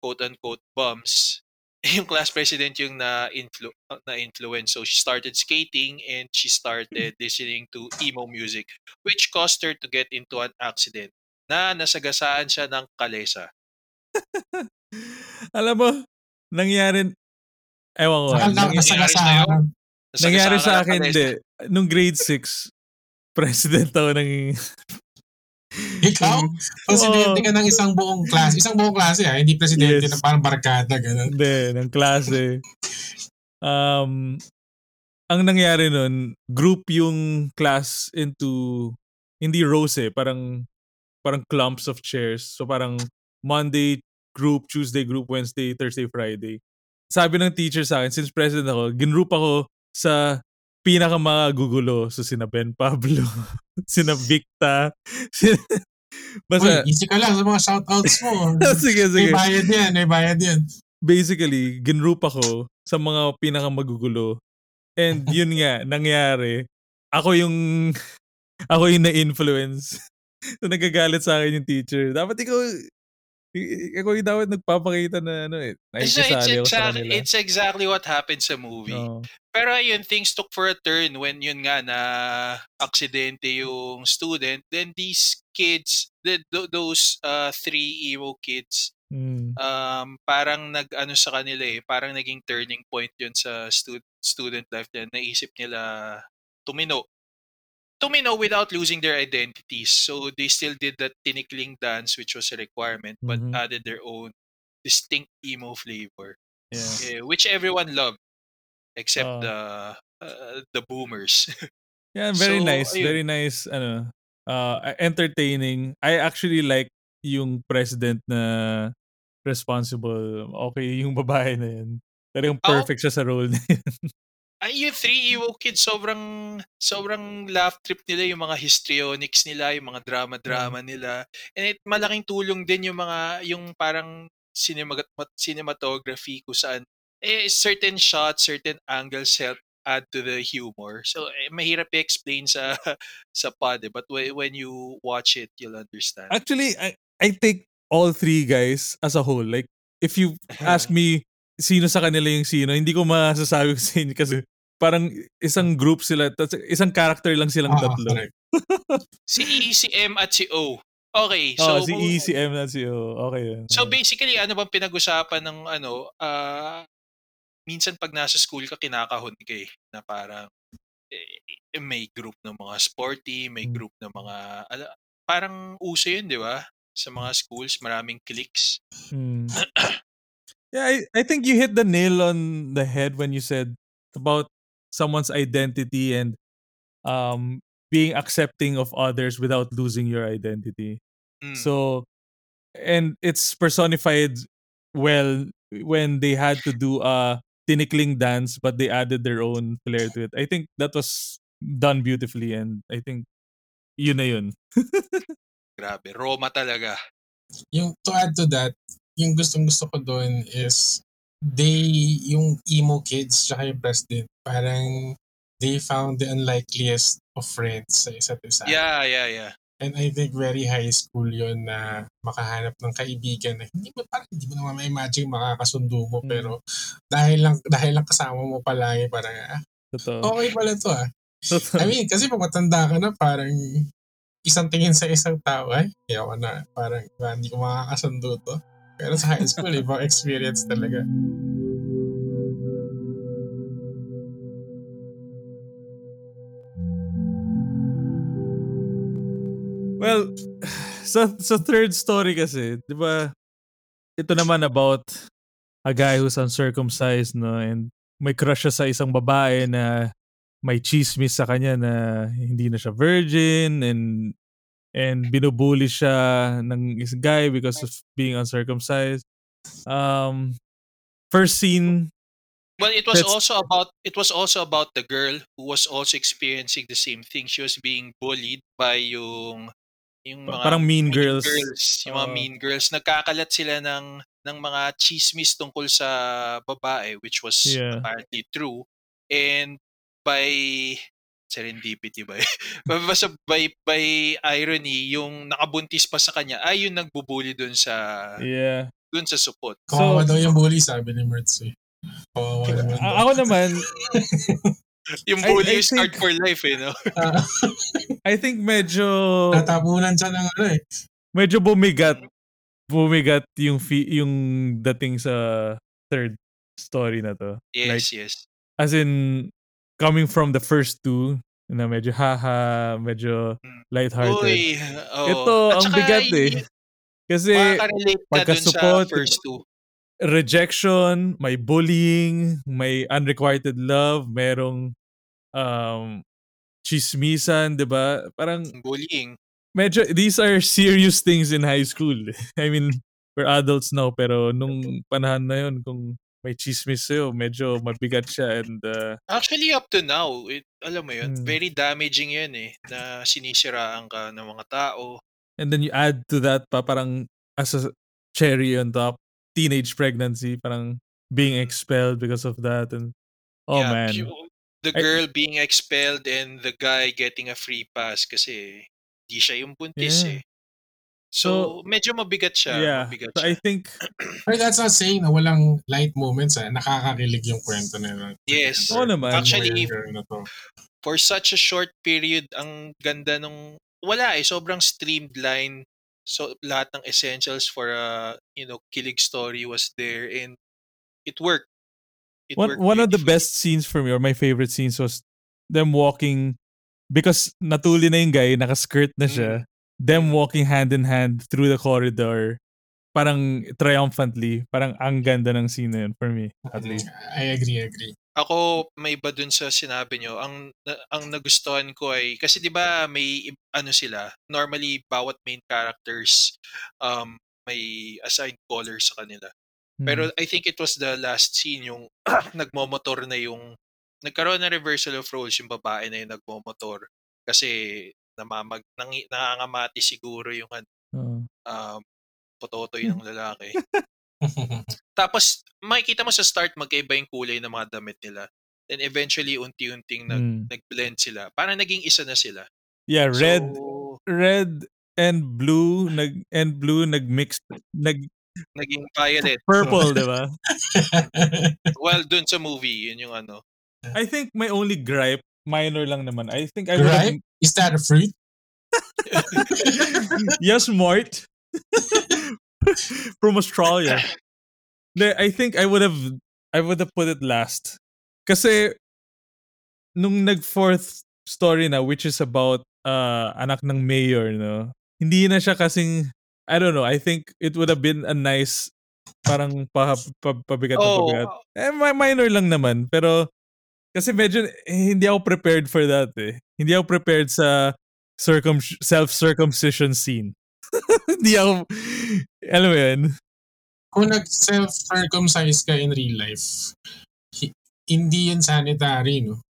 quote-unquote bums, yung class president yung na-influ na-influence. So she started skating and she started listening to emo music which caused her to get into an accident na nasagasaan siya ng kalesa. Alam mo, nangyari, ewan ko. Saka ah, lang, nasagasaan. Nangyari sa akin, hindi. Nung grade 6, president ako ng... Ikaw? Presidente Oo. ka ng isang buong klase. Isang buong klase ha, hindi presidente Yes. na parang barkada. Ganun. Hindi, ng klase. Um, ang nangyari nun, group yung class into, hindi rows eh, parang, parang clumps of chairs. So parang Monday group, Tuesday group, Wednesday, Thursday, Friday. Sabi ng teacher sa akin, since president ako, ginroup ako sa pinaka mga gugulo. So sina Ben Pablo, sina Victa, sina, basta, Uy, easy ka lang sa mga shoutouts mo. sige, May sige. bayad yan, may bayad yan. basically, ginroup ako sa mga pinakamagugulo. And yun nga, nangyari. Ako yung, ako yung na-influence. so nagagalit sa akin yung teacher. Dapat ikaw, ikaw yung dapat nagpapakita na ano eh. It's, it's, ako exactly, it's exactly what happened sa movie. Oo. Pero ayun, things took for a turn when yun nga na aksidente yung student. Then these kids, the, th- those uh, three emo kids, Mm. um, parang nag-ano sa kanila eh, parang naging turning point yun sa stu- student life nila. Naisip nila tumino. Tumino without losing their identities. So they still did that tinikling dance which was a requirement but Mhm. added their own distinct emo flavor Yeah. eh, which everyone loved except Oo. the uh, the boomers. Yeah, very So, nice. ayun. Very nice, ano, uh, entertaining. I actually like yung president na responsible. Okay, yung babae na yun. Talagang Ako- perfect siya sa role na yun. Ay, yung three Evo kids, sobrang, sobrang laugh trip nila, yung mga histrionics nila, yung mga drama-drama nila. And it, malaking tulong din yung mga, yung parang cinemat- cinematography kung saan, eh, certain shots, certain angles help add to the humor. So, eh, mahirap i-explain sa sa pod, eh. But when, you watch it, you'll understand. Actually, I, I take all three guys as a whole. Like, if you ask me sino sa kanila yung sino, hindi ko masasabi sa inyo kasi parang isang group sila, isang character lang silang Oo, tatlo. correct. si E, si M, at si O. Okay, so... oh, si E, si M, na si O. Okay yun. So basically, ano bang pinag-usapan ng ano, ah minsan pag nasa school ka, kinakahon ka eh, na parang eh, may group ng mga sporty, may Hmm. group ng mga, ala, parang uso yun, di ba? Sa mga schools, maraming cliques. Hmm. yeah, I, I think you hit the nail on the head when you said about someone's identity and um being accepting of others without losing your identity. Mm. So and it's personified well when they had to do a tinikling dance but they added their own flair to it. I think that was done beautifully and I think yun na yun. Grabe, Roma talaga. Yung, to add to that, yung gustong gusto ko doon is they, yung emo kids tsaka yung president, parang they found the unlikeliest of friends sa isa't isa. Yeah, yeah, yeah. And I think very high school yon na makahanap ng kaibigan na hindi mo parang hindi mo naman ma-imagine makakasundo mo Mm. pero dahil lang dahil lang kasama mo palagi parang ah, Totoo. okay pala to ah. Totoo. I mean, kasi pag matanda ka na, parang isang tingin sa isang tao, ay, ayaw na. Parang, "Ah, hindi ko makakasundo to. Pero sa high school, ibang experience talaga. Well, sa sa third story kasi, 'di ba? Ito naman about a guy who's uncircumcised, no, and may crush siya sa isang babae na may chismis sa kanya na hindi na siya virgin and and binubuli siya ng isang guy because of being uncircumcised. Um, first scene, Well, it was also about it was also about the girl who was also experiencing the same thing. She was being bullied by yung yung mga parang mean girls. yung mga Oo. mean girls. Nagkakalat sila ng ng mga chismis tungkol sa babae which was Yeah. apparently true and by serendipity ba? Basta by by irony yung nakabuntis pa sa kanya ay yung nagbubuli dun sa yeah. dun sa supot. Kawawa daw yung bully, sabi ni Mertz eh. Kawawa naman ako naman, Yung I- bully I is hard think- for life eh, no? Ah, I think medyo Tatapunan siya ng ano eh. medyo bumigat bumigat yung fi- yung dating sa third story na to. Yes, yes. As in coming from the first two na medyo haha, medyo Mm. lighthearted. Uy, oo. Ito, At ang bigat eh. Kasi pagka-support, first two. Rejection, may bullying, may unrequited love, merong um chismisan, 'di ba? Parang Bullying. medyo these are serious things in high school. I mean, we're adults now pero nung panahon na yun kung may chismis sa'yo, medyo mabigat siya and uh, Actually, up to now, it, alam mo yun, Hmm. very damaging yun eh, na sinisiraan ka ng mga tao. and then you add to that pa parang as a cherry on top, teenage pregnancy, parang being expelled because of that and oh Yeah, man. The I- girl being expelled and the guy getting a free pass kasi di siya yung buntis Yeah. eh. So, medyo mabigat siya. yeah. Mabigat So siya. I think But that's not saying na walang light moments eh. Nakakakilig yung kwento nila. Yes. Oo naman. Actually, na for such a short period, ang ganda nung wala eh, sobrang streamlined. So lahat ng essentials for a, you know, kilig story was there and it worked. It one worked one of the best scenes for me or my favorite scenes was them walking because natuli na yung guy, naka-skirt na siya. Them walking hand in hand through the corridor. Parang triumphantly. Parang ang ganda ng scene na yun for me, at least. I agree, agree. Ako may iba dun sa sinabi nyo. Ang na- ang nagustuhan ko ay kasi 'di ba may ano sila, normally bawat main characters um may assigned color sa kanila. Pero Mm. I think it was the last scene yung nagmomotor na yung nagkaroon ng reversal of roles yung babae na yung nagmomotor kasi namamag nang, nangangamati siguro yung ano, Oo. um pototoy ng lalaki. Tapos makikita mo sa start magkaiba yung kulay ng mga damit nila. Then eventually unti-unting nag, Mm. nag-blend sila. Parang naging isa na sila. Yeah, red So, red and blue nag and blue nag-mix nag naging violet. purple, 'di ba? Well, dun sa movie, yun yung ano. I think my only gripe minor lang naman. I think I right? Is that a fruit? yes, Mort. From Australia. I think I would have I would have put it last. Kasi nung nag fourth story na which is about uh, anak ng mayor, no. Hindi na siya kasing I don't know, I think it would have been a nice parang pa, pa, pabigat na Oh, pabigat. Eh, mi- minor lang naman. Pero, kasi medyo, eh, hindi ako prepared for that eh. Hindi ako prepared sa circum self-circumcision scene. hindi ako, alam mo yun? Kung nag-self-circumcise ka in real life, hi- hindi yun sanitary, no?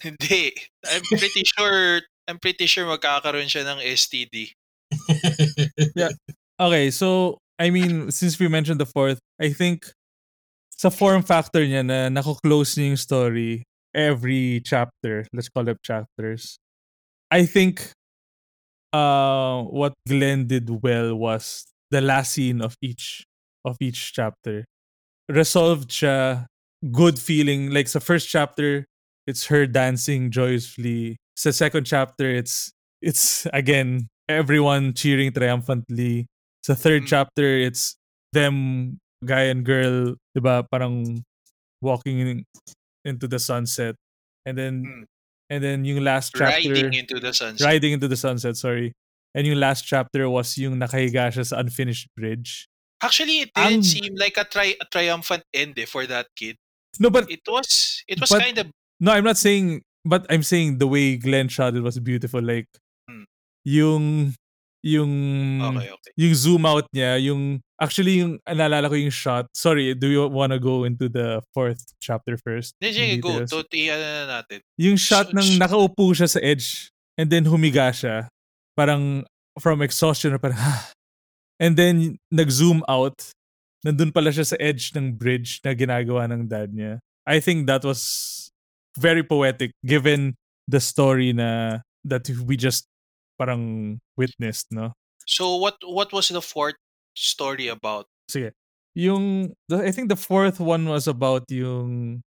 Hindi. I'm pretty sure I'm pretty sure magkakaroon siya ng STD. Okay, so, I mean, since we mentioned the fourth, I think sa form factor niya na nako-close niya yung story every chapter, let's call it chapters, I think uh, what Glenn did well was the last scene of each of each chapter. Resolved siya, good feeling. Like sa first chapter, it's her dancing joyously. Sa second chapter, it's it's again everyone cheering triumphantly. Sa third Mm. chapter, it's them guy and girl, 'di ba, parang walking in, into the sunset. And then Mm. and then yung last chapter Riding into the sunset. riding into the sunset, sorry. And yung last chapter was yung nakahiga siya sa unfinished bridge. Actually, it didn't Ang- seem like a, tri- a triumphant end eh, for that kid. No, but It was it was kind of No, I'm not saying, but I'm saying the way Glenn shot it was beautiful. Like, Hmm. yung, yung, okay, okay. yung zoom out niya, yung, actually, yung, naalala ko yung shot. Sorry, do you want to go into the fourth chapter first? Hindi, go. To, na natin. Yung shot Sh- ng nakaupo siya sa edge, and then humiga siya. Parang, from exhaustion, or parang, "Ah." and then, nag-zoom out. Nandun pala siya sa edge ng bridge na ginagawa ng dad niya. I think that was very poetic given the story na that we just parang witnessed, no? So, what what was the fourth story about? Sige. Yung, the, I think the fourth one was about yung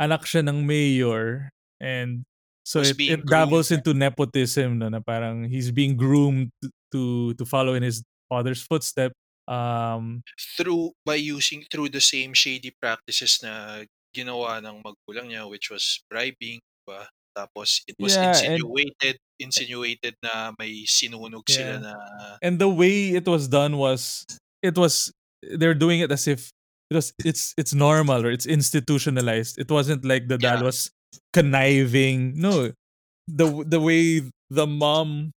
anak siya ng mayor and so it, it dabbles groomed. into nepotism no, na parang he's being groomed to to follow in his father's footstep. Um, Through, by using, through the same shady practices na ginawa ng magulang niya, which was bribing, ba? Tapos, it was Yeah, and- insinuated, insinuated na may sinunog sila Yeah. na, and the way it was done was it was they're doing it as if it was it's it's normal or it's institutionalized it wasn't like the dad Yeah. was conniving no the the way the mom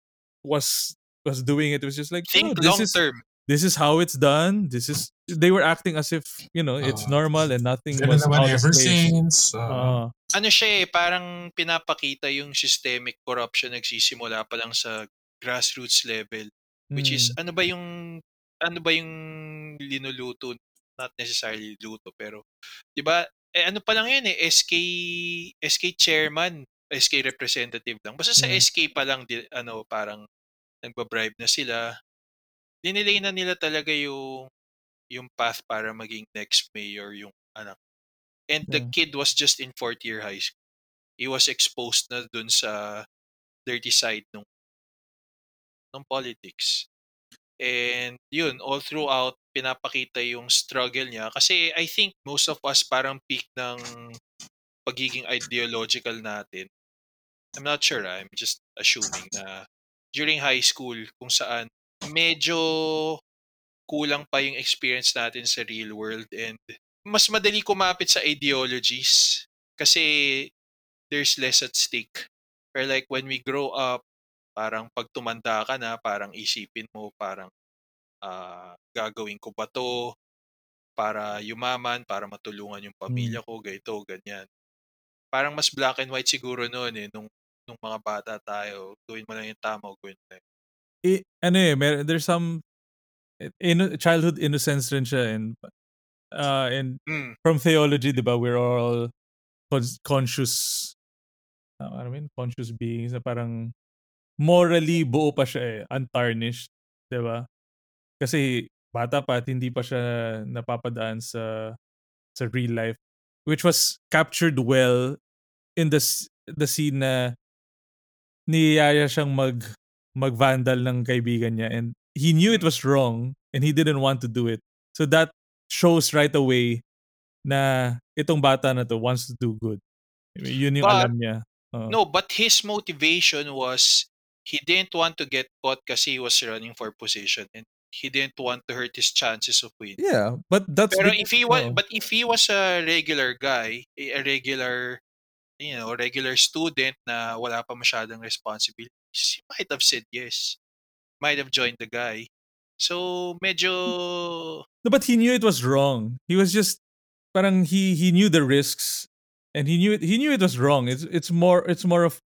was was doing it was just like think "Oh, this long is term. this is how it's done this is they were acting as if you know it's Ah. normal and nothing was naman out of ever place since. uh, Ah, Ano siya eh, parang pinapakita yung systemic corruption nagsisimula pa lang sa grassroots level. Which is, mm, ano ba yung, ano ba yung linuluto? Not necessarily luto, pero, di ba, eh, ano pa lang yun eh, SK, SK chairman, SK representative lang. Basta sa Mm. SK pa lang, di, ano, parang, nagbabribe na sila. Dinilay na nila talaga yung, yung path para maging next mayor yung anak. And the Yeah. kid was just in fourth year high school. He was exposed na dun sa dirty side nung ng politics. And yun, all throughout, pinapakita yung struggle niya. Kasi I think most of us parang peak ng pagiging ideological natin. I'm not sure, ah. I'm just assuming na during high school, kung saan medyo kulang pa yung experience natin sa real world and mas madali kumapit sa ideologies kasi there's less at stake. Pero like when we grow up, parang pag tumanda ka na, parang isipin mo, parang ah, gagawin ko ba to para yumaman, para matulungan yung pamilya ko, ganito, ganyan. Parang mas black and white siguro noon eh, nung, nung mga bata tayo. Gawin mo lang yung tama, o gawin mo lang. eh, ano eh, mer- there's some in, childhood innocence rin siya and uh, and Mm, from theology, di ba, we're all con- conscious, uh, I mean, conscious beings na parang morally buo pa siya eh, untarnished, di ba? Kasi bata pa at hindi pa siya napapadaan sa sa real life which was captured well in the the scene na niyaya siyang mag mag-vandal ng kaibigan niya and he knew it was wrong and he didn't want to do it. So that shows right away na itong bata na to wants to do good. Yun yung But- alam niya. Oo. No, but his motivation was he didn't want to get caught kasi he was running for position and he didn't want to hurt his chances of winning. Yeah, but that's Pero if he was oo. but if he was a regular guy, a a regular you know, regular student na wala pa masyadong responsibilities, he might have said yes. Might have joined the guy. So medyo No, but he knew it was wrong. He was just parang he he knew the risks and he knew it he knew it was wrong. It's it's more it's more of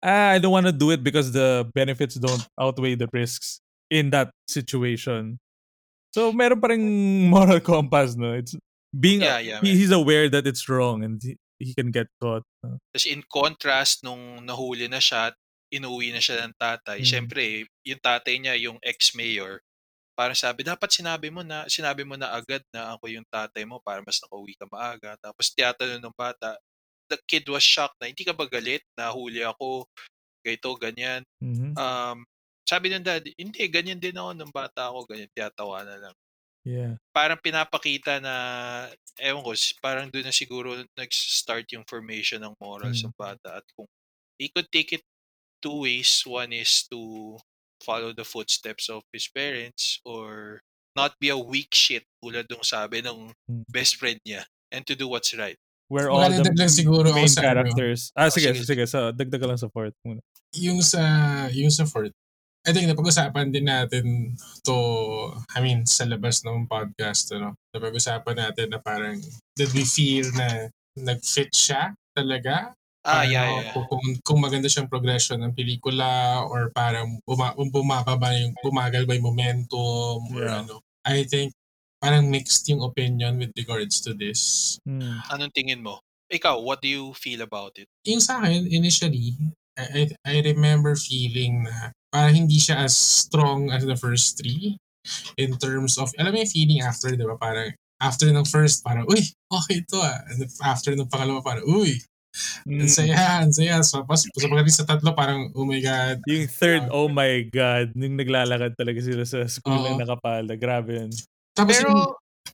ah, I don't want to do it because the benefits don't outweigh the risks in that situation. So meron pa ring moral compass no. It's being Yeah, yeah, he, he's aware that it's wrong and he, he can get caught. no? tas in contrast nung nahuli na siya, inuwi na siya ng tatay. Mm. Syempre, yung tatay niya yung ex-mayor. Parang sabi, dapat sinabi mo na, sinabi mo na agad na ako yung tatay mo para mas nakauwi ka maaga. Tapos tiyatanong ng bata, the kid was shocked na hindi ka ba galit nahuli ako ganito ganyan Mhm. um sabi ng dad hindi ganyan din ako nung bata ako ganyan tiyatawa na lang Yeah. parang pinapakita na ewan ko parang doon na siguro nag-start yung formation ng morals Mm. ng bata at kung he could take it two ways one is to follow the footsteps of his parents or not be a weak shit tulad nung sabi ng Mm. best friend niya and to do what's right Where all the Magdadagdag lang siguro main sa ano, characters. Ah, Oh, sige, sige, sige. So, dagdag lang sa fourth muna. yung sa yung sa Fort, I think napag-usapan din natin to, I mean, sa labas ng podcast, ano, napag-usapan natin na parang, did we feel na nag-fit siya talaga? ah Parang, yeah, yeah, yeah. Kung, kung maganda siyang progression ng pelikula or parang buma, bumababa yung, bumagal ba yung momentum or Yeah. ano. I think parang mixed yung opinion with regards to this. Hmm. anong tingin mo ikaw what do you feel about it yung sa akin, initially, I, I, I remember feeling na parang hindi siya as strong as the first three in terms of, alam mo yung feeling after, di ba? Parang after ng first, parang, uy, okay ito ah. And after ng pangalawa, parang, uy, Mm. ang saya, ang saya. So, pas, sa pagdating sa tatlo, parang, oh my God. Yung third, oh my God, yung naglalakad talaga sila sa school Oo. na nakapala. Grabe yun. Tapos pero yung,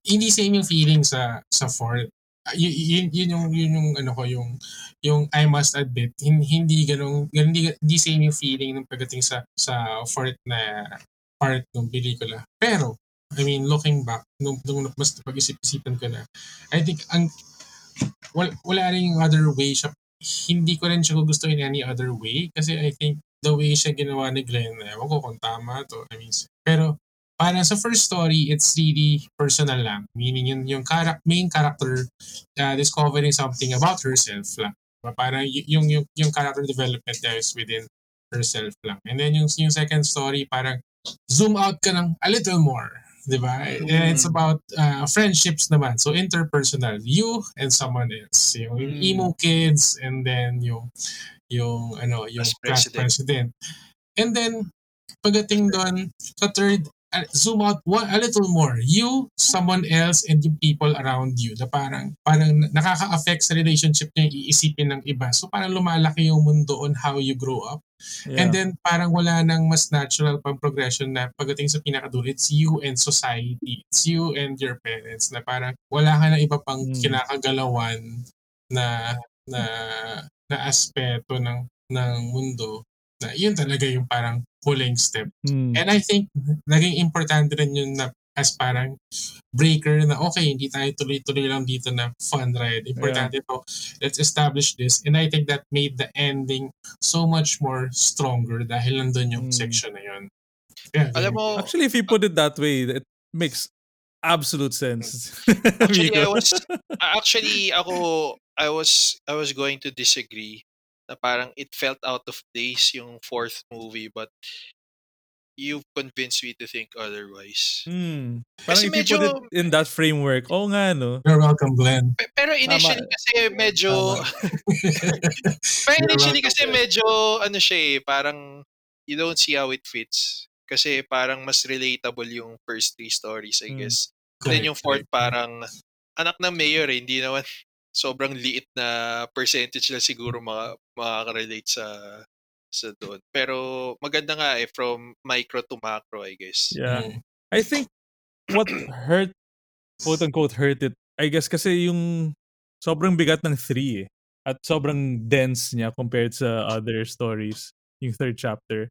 hindi same yung feeling sa sa fourth. Y- yun, yun yung yun yung ano ko yung yung I must admit hin- hindi ganun hindi hindi same yung feeling ng pagdating sa sa fourth na part ng pelikula. Pero I mean looking back nung, nung mas pag-isip-isipan ko na I think ang wala, wala rin other way siya hindi ko rin siya gugustuhin any other way kasi I think the way siya ginawa ni Glenn, ewan ko kung tama to, I mean, pero para sa first story, it's really personal lang. Meaning yung, yung charac- main character uh, discovering something about herself lang. Diba? Parang y- yung, yung, yung character development niya is within herself lang. And then yung, yung second story, parang zoom out ka ng a little more. And it's Mm. about uh, friendships naman. So interpersonal. You and someone else. Yung, yung Mm. emo kids and then yung yung ano yung Class class president. And then pagdating doon sa third uh, zoom out one, a little more. You, someone else, and yung people around you na parang, parang nakaka-affect sa relationship niya yung iisipin ng iba. So parang lumalaki yung mundo on how you grow up. Yeah. And then parang wala nang mas natural pang progression na pagdating sa pinakadulo, it's you and society. It's you and your parents na parang wala ka na iba pang Hmm. kinakagalawan na na na aspeto ng ng mundo na yun talaga yung parang huling step Hmm. And I think naging importante rin yun na as parang breaker na okay, hindi tayo tuloy-tuloy lang dito na fun ride. Importante to, let's establish this. And I think that made the ending so much more stronger dahil nandun yung Mm. section na yun. Yeah, alam mo Actually, if you put it that way, it makes absolute sense. Actually, I was actually ako I was I was going to disagree na parang it felt out of place yung fourth movie but you've convinced me to think otherwise. Hmm. Parang Kasi if you put medyo- it in that framework, oo nga, no? You're welcome, Glenn. Pe- Pero initially kasi medyo pero initially welcome, kasi medyo ano siya eh, parang you don't see how it fits. Kasi parang mas relatable yung first three stories, I Hmm. guess. And then yung fourth parang anak ng mayor eh, hindi naman sobrang liit na percentage lang siguro maka, makaka-relate sa sa doon. Pero maganda nga eh from micro to macro I guess. Yeah. Mm. I think what hurt, quote unquote, hurt it, I guess kasi yung sobrang bigat ng three eh. At sobrang dense niya compared sa other stories, yung third chapter.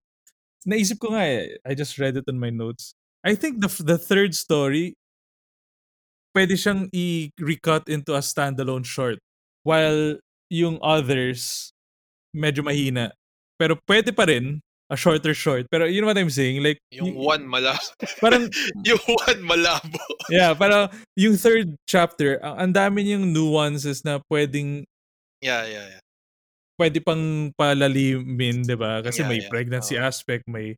Naisip ko nga eh, I just read it in my notes. I think the the third story, pwede siyang i-recut into a standalone short. While yung others, medyo mahina. Pero pwede pa rin, a shorter short. Pero you know what I'm saying? Like, Yung one malabo. parang yung one malabo. yeah, pero yung third chapter, ang, ang dami niyang nuances na pwedeng yeah, yeah, yeah. pwede pang palalimin, 'di ba? Kasi Yeah, may yeah. pregnancy Oo. aspect, may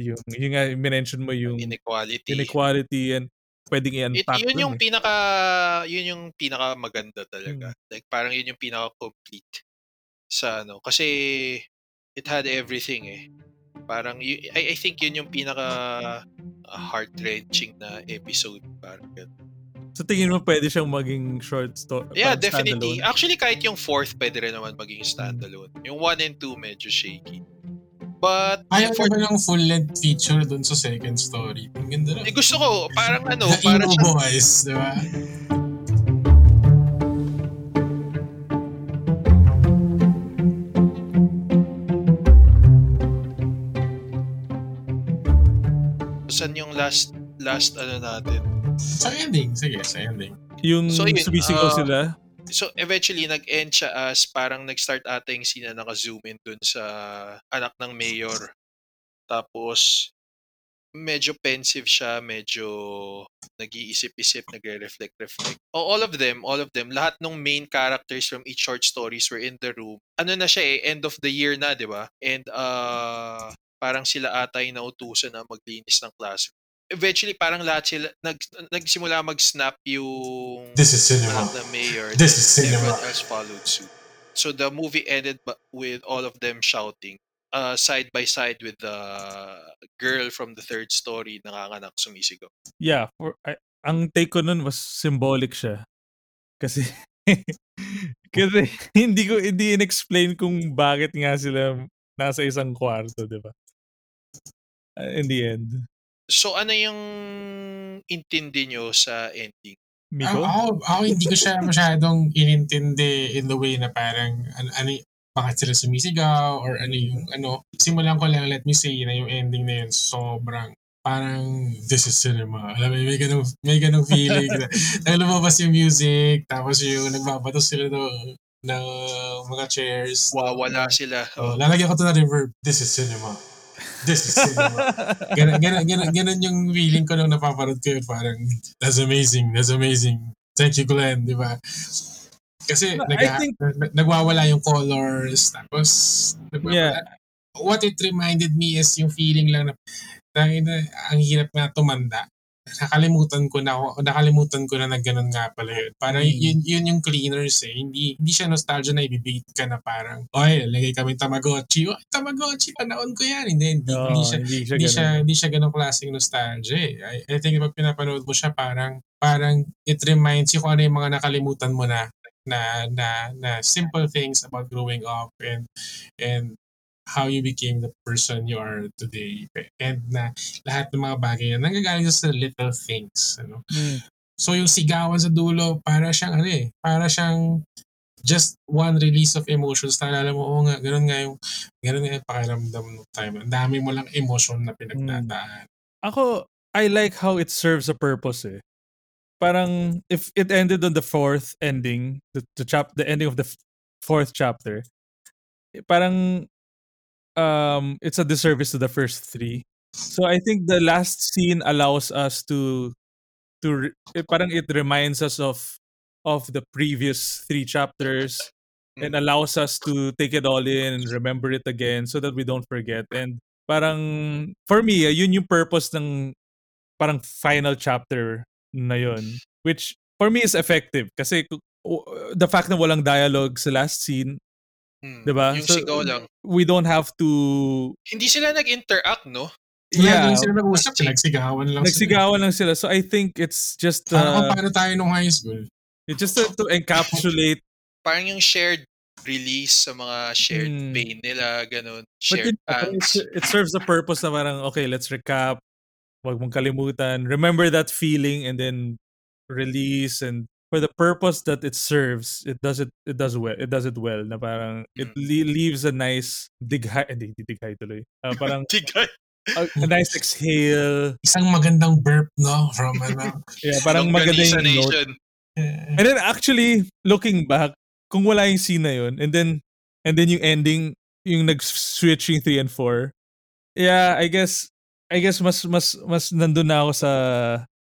yung yung nga mention mo yung Inequality. inequality and pwedeng It, i-unpack yun dun yung eh. pinaka yun yung pinaka maganda talaga. Hmm. Like parang yun yung pinaka complete sa ano kasi it had everything eh. Parang y- I, I think yun yung pinaka uh, heart-wrenching na episode parang ganun. So tingin mo pwede siyang maging short story? Yeah, definitely. Actually, kahit yung fourth pwede rin naman maging standalone. Yung one and two medyo shaky. But, Ayaw for, ko ba ng full-length feature dun sa second story? Ang ganda eh, lang. gusto ko, parang ano, The parang Emo Boys, di ba? saan yung last, last ano natin. Sa ending, sige, sa ending. Yung So, yun, sumisigaw ah, sila? So, eventually, nag-end siya as parang nag-start ata yung scene na naka-zoom in dun sa anak ng mayor. Tapos, medyo pensive siya, medyo nag-iisip-isip, nagre-reflect-reflect. Oh, all of them, all of them, lahat ng main characters from each short stories were in the room. Ano na siya eh, end of the year na, di ba? And uh, parang sila ata yung nautusan na maglinis ng classroom. Eventually, parang lahat sila, nag, nagsimula mag-snap yung This is cinema. ng mayor. This is cinema. Everyone else followed suit. So the movie ended with all of them shouting uh, side by side with the girl from the third story nanganganak sumisigaw. Yeah, for, I, ang take ko nun was symbolic siya. Kasi kasi hindi ko hindi in-explain kung bakit nga sila nasa isang kwarto, 'di ba? Uh, in the end. So ano yung intindi nyo sa ending? Miko? Ako, ako, ako hindi ko siya masyadong inintindi in the way na parang ano, ano bakit sila sumisigaw or ano yung ano. Simulan ko lang, let me say na yung ending na yun sobrang parang this is cinema. Alam mo, may ganong, may ganong feeling. na, na lumabas yung music, tapos yung nagbabato sila ng, ng mga chairs. Wawala sila. Oh, lalagyan ko to na reverb. This is cinema. This is cinema. Ganon, ganon, ganon, ganon yung feeling ko nung napaparod ko yun. Parang, that's amazing, that's amazing. Thank you, Glenn, di ba? Kasi No, nag, think- nag- nagwawala yung colors, tapos nagwawala. Yeah. What it reminded me is yung feeling lang na, na ang hirap na tumanda. Nakalimutan ko na ako- nakalimutan ko na na ganun nga pala yun. Parang Mm. yun, yun yung cleaners eh. Hindi, hindi siya nostalgia na ibibigit ka na parang, oy, lagay kami Tamagotchi. Oy, Tamagotchi, panahon ko yan. Hindi, hindi, Oo, hindi siya, hindi siya hindi ganun. siya hindi siya ganong klaseng nostalgia eh. I, I think pag pinapanood mo siya parang parang it reminds you kung ano yung mga nakalimutan mo na na na, na simple things about growing up and and how you became the person you are today. And na lahat ng mga bagay na nanggagaling sa little things ano? Mm. so yung sigawan sa dulo para siyang ano eh para siyang just one release of emotions. Naalala mo oo nga ganun nga yung ganun nga yung pakiramdam ng time. Ang dami mo lang emotion na pinagdadaan Ako, I like how it serves a purpose eh. Parang if it ended on the fourth ending, the, the chap the ending of the f- fourth chapter, eh, parang um it's a disservice to the first three. So I think the last scene allows us to to eh, parang it reminds us of of the previous three chapters and allows us to take it all in and remember it again so that we don't forget. And parang for me, ah, yun yung purpose ng parang final chapter na yun. Which for me is effective kasi the fact na walang dialogue sa last scene, Hmm. 'di ba? Yung So, sigaw lang. We don't have to Hindi sila nag-interact, no? Wala yeah, sila nag-usap, nagsigawan lang nagsigawan lang sila. So I think it's just sila. Parang kung uh, paano tayo nung high school. it's just to, to encapsulate Parang yung shared release sa mga shared Hmm. pain nila, ganun. But Shared angst. it, it serves the purpose na parang, okay, let's recap. Huwag mong kalimutan. Remember that feeling and then release and for the purpose that it serves, it does it it does well. It does it well na parang it Mm. le- leaves a nice dighay, hindi hindi dighay tuloy. Ah, parang Tigay. a, a nice exhale. Isang magandang burp, no? From ano. Yeah, parang maganda Longganisa yung note. Eh, And then actually, looking back, kung wala yung scene na yun, and then, and then yung ending, yung nag-switch yung 3 and 4, yeah, I guess, I guess mas, mas, mas nandun na ako sa,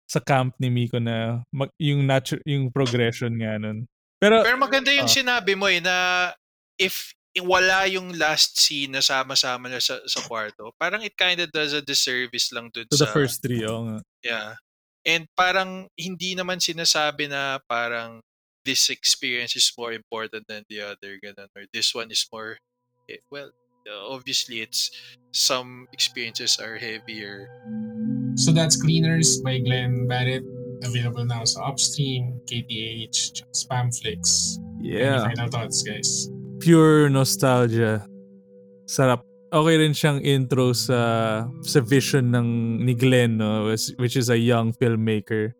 sa camp ni Miko na mag, yung natu- yung progression nga nun. Pero, Pero maganda yung Ah. sinabi mo eh, na if wala yung last scene na sama-sama na sa, sa kwarto, parang it kind of does a disservice lang dun to sa... the first three, oo nga. Yeah. And parang hindi naman sinasabi na parang this experience is more important than the other, ganun, or this one is more, eh, well, uh, obviously it's some experiences are heavier. so that's Cleaners by Glenn Barrett. available now sa Upstream, KTH, Spamflix. Yeah. Any final thoughts, guys? Pure nostalgia. Sarap. Okay rin siyang intro sa sa vision ng ni Glenn, no? which- which is a young filmmaker.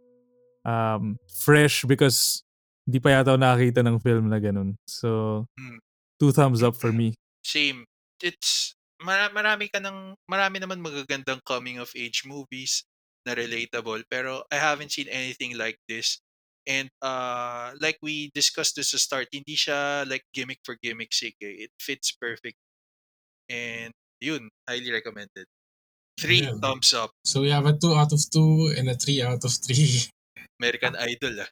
Um, fresh because di pa yata ako nakakita ng film na ganun. So, Hmm. two thumbs up for me. Same. It's mara- marami ka ng marami naman magagandang coming of age movies na relatable pero I haven't seen anything like this. And uh like we discussed this to start, hindi siya like gimmick for gimmick sake. eh. It fits perfect. And yun, highly recommended. Three Ayan. thumbs up. So we have a 2 out of 2 and a 3 out of 3. American Idol ah.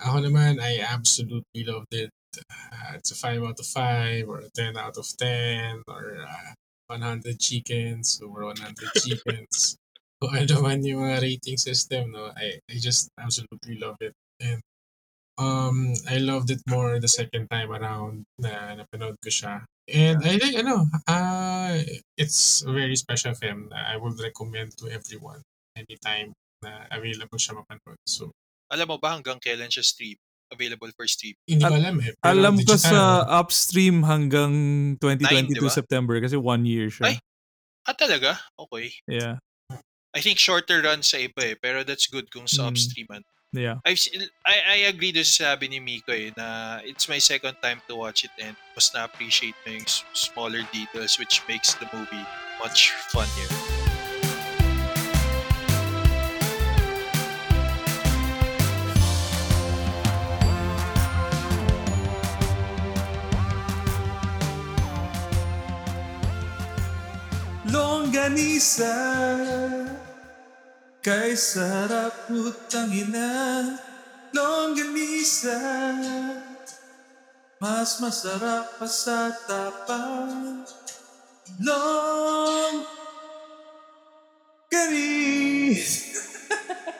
Ako naman, I absolutely loved it. Uh, it's a 5 out of 5 or a 10 out of 10 or uh, 100 chickens over 100 chickens. Kung ano man yung mga rating system, no, I, I just absolutely love it. And um, I loved it more the second time around na napanood ko siya. And I think, ano, uh, it's a very special film na I would recommend to everyone anytime na available siya mapanood. So, Alam mo ba hanggang kailan siya stream? Available for stream. hindi ko Al- alam eh. pero Alam ko sa upstream hanggang 2022 di ba? September kasi one year siya. Ay! Ah, talaga? Okay. Yeah. I think shorter run sa iba eh, pero that's good kung sa Mm. upstreaman. Yeah. I've seen, I, I agree doon sa sabi ni Miko eh, na it's my second time to watch it and mas na-appreciate mo yung smaller details which makes the movie much funnier. Longganisa Kay sarap utang ina Longganisa Mas masarap pa sa tapang Long Ganisa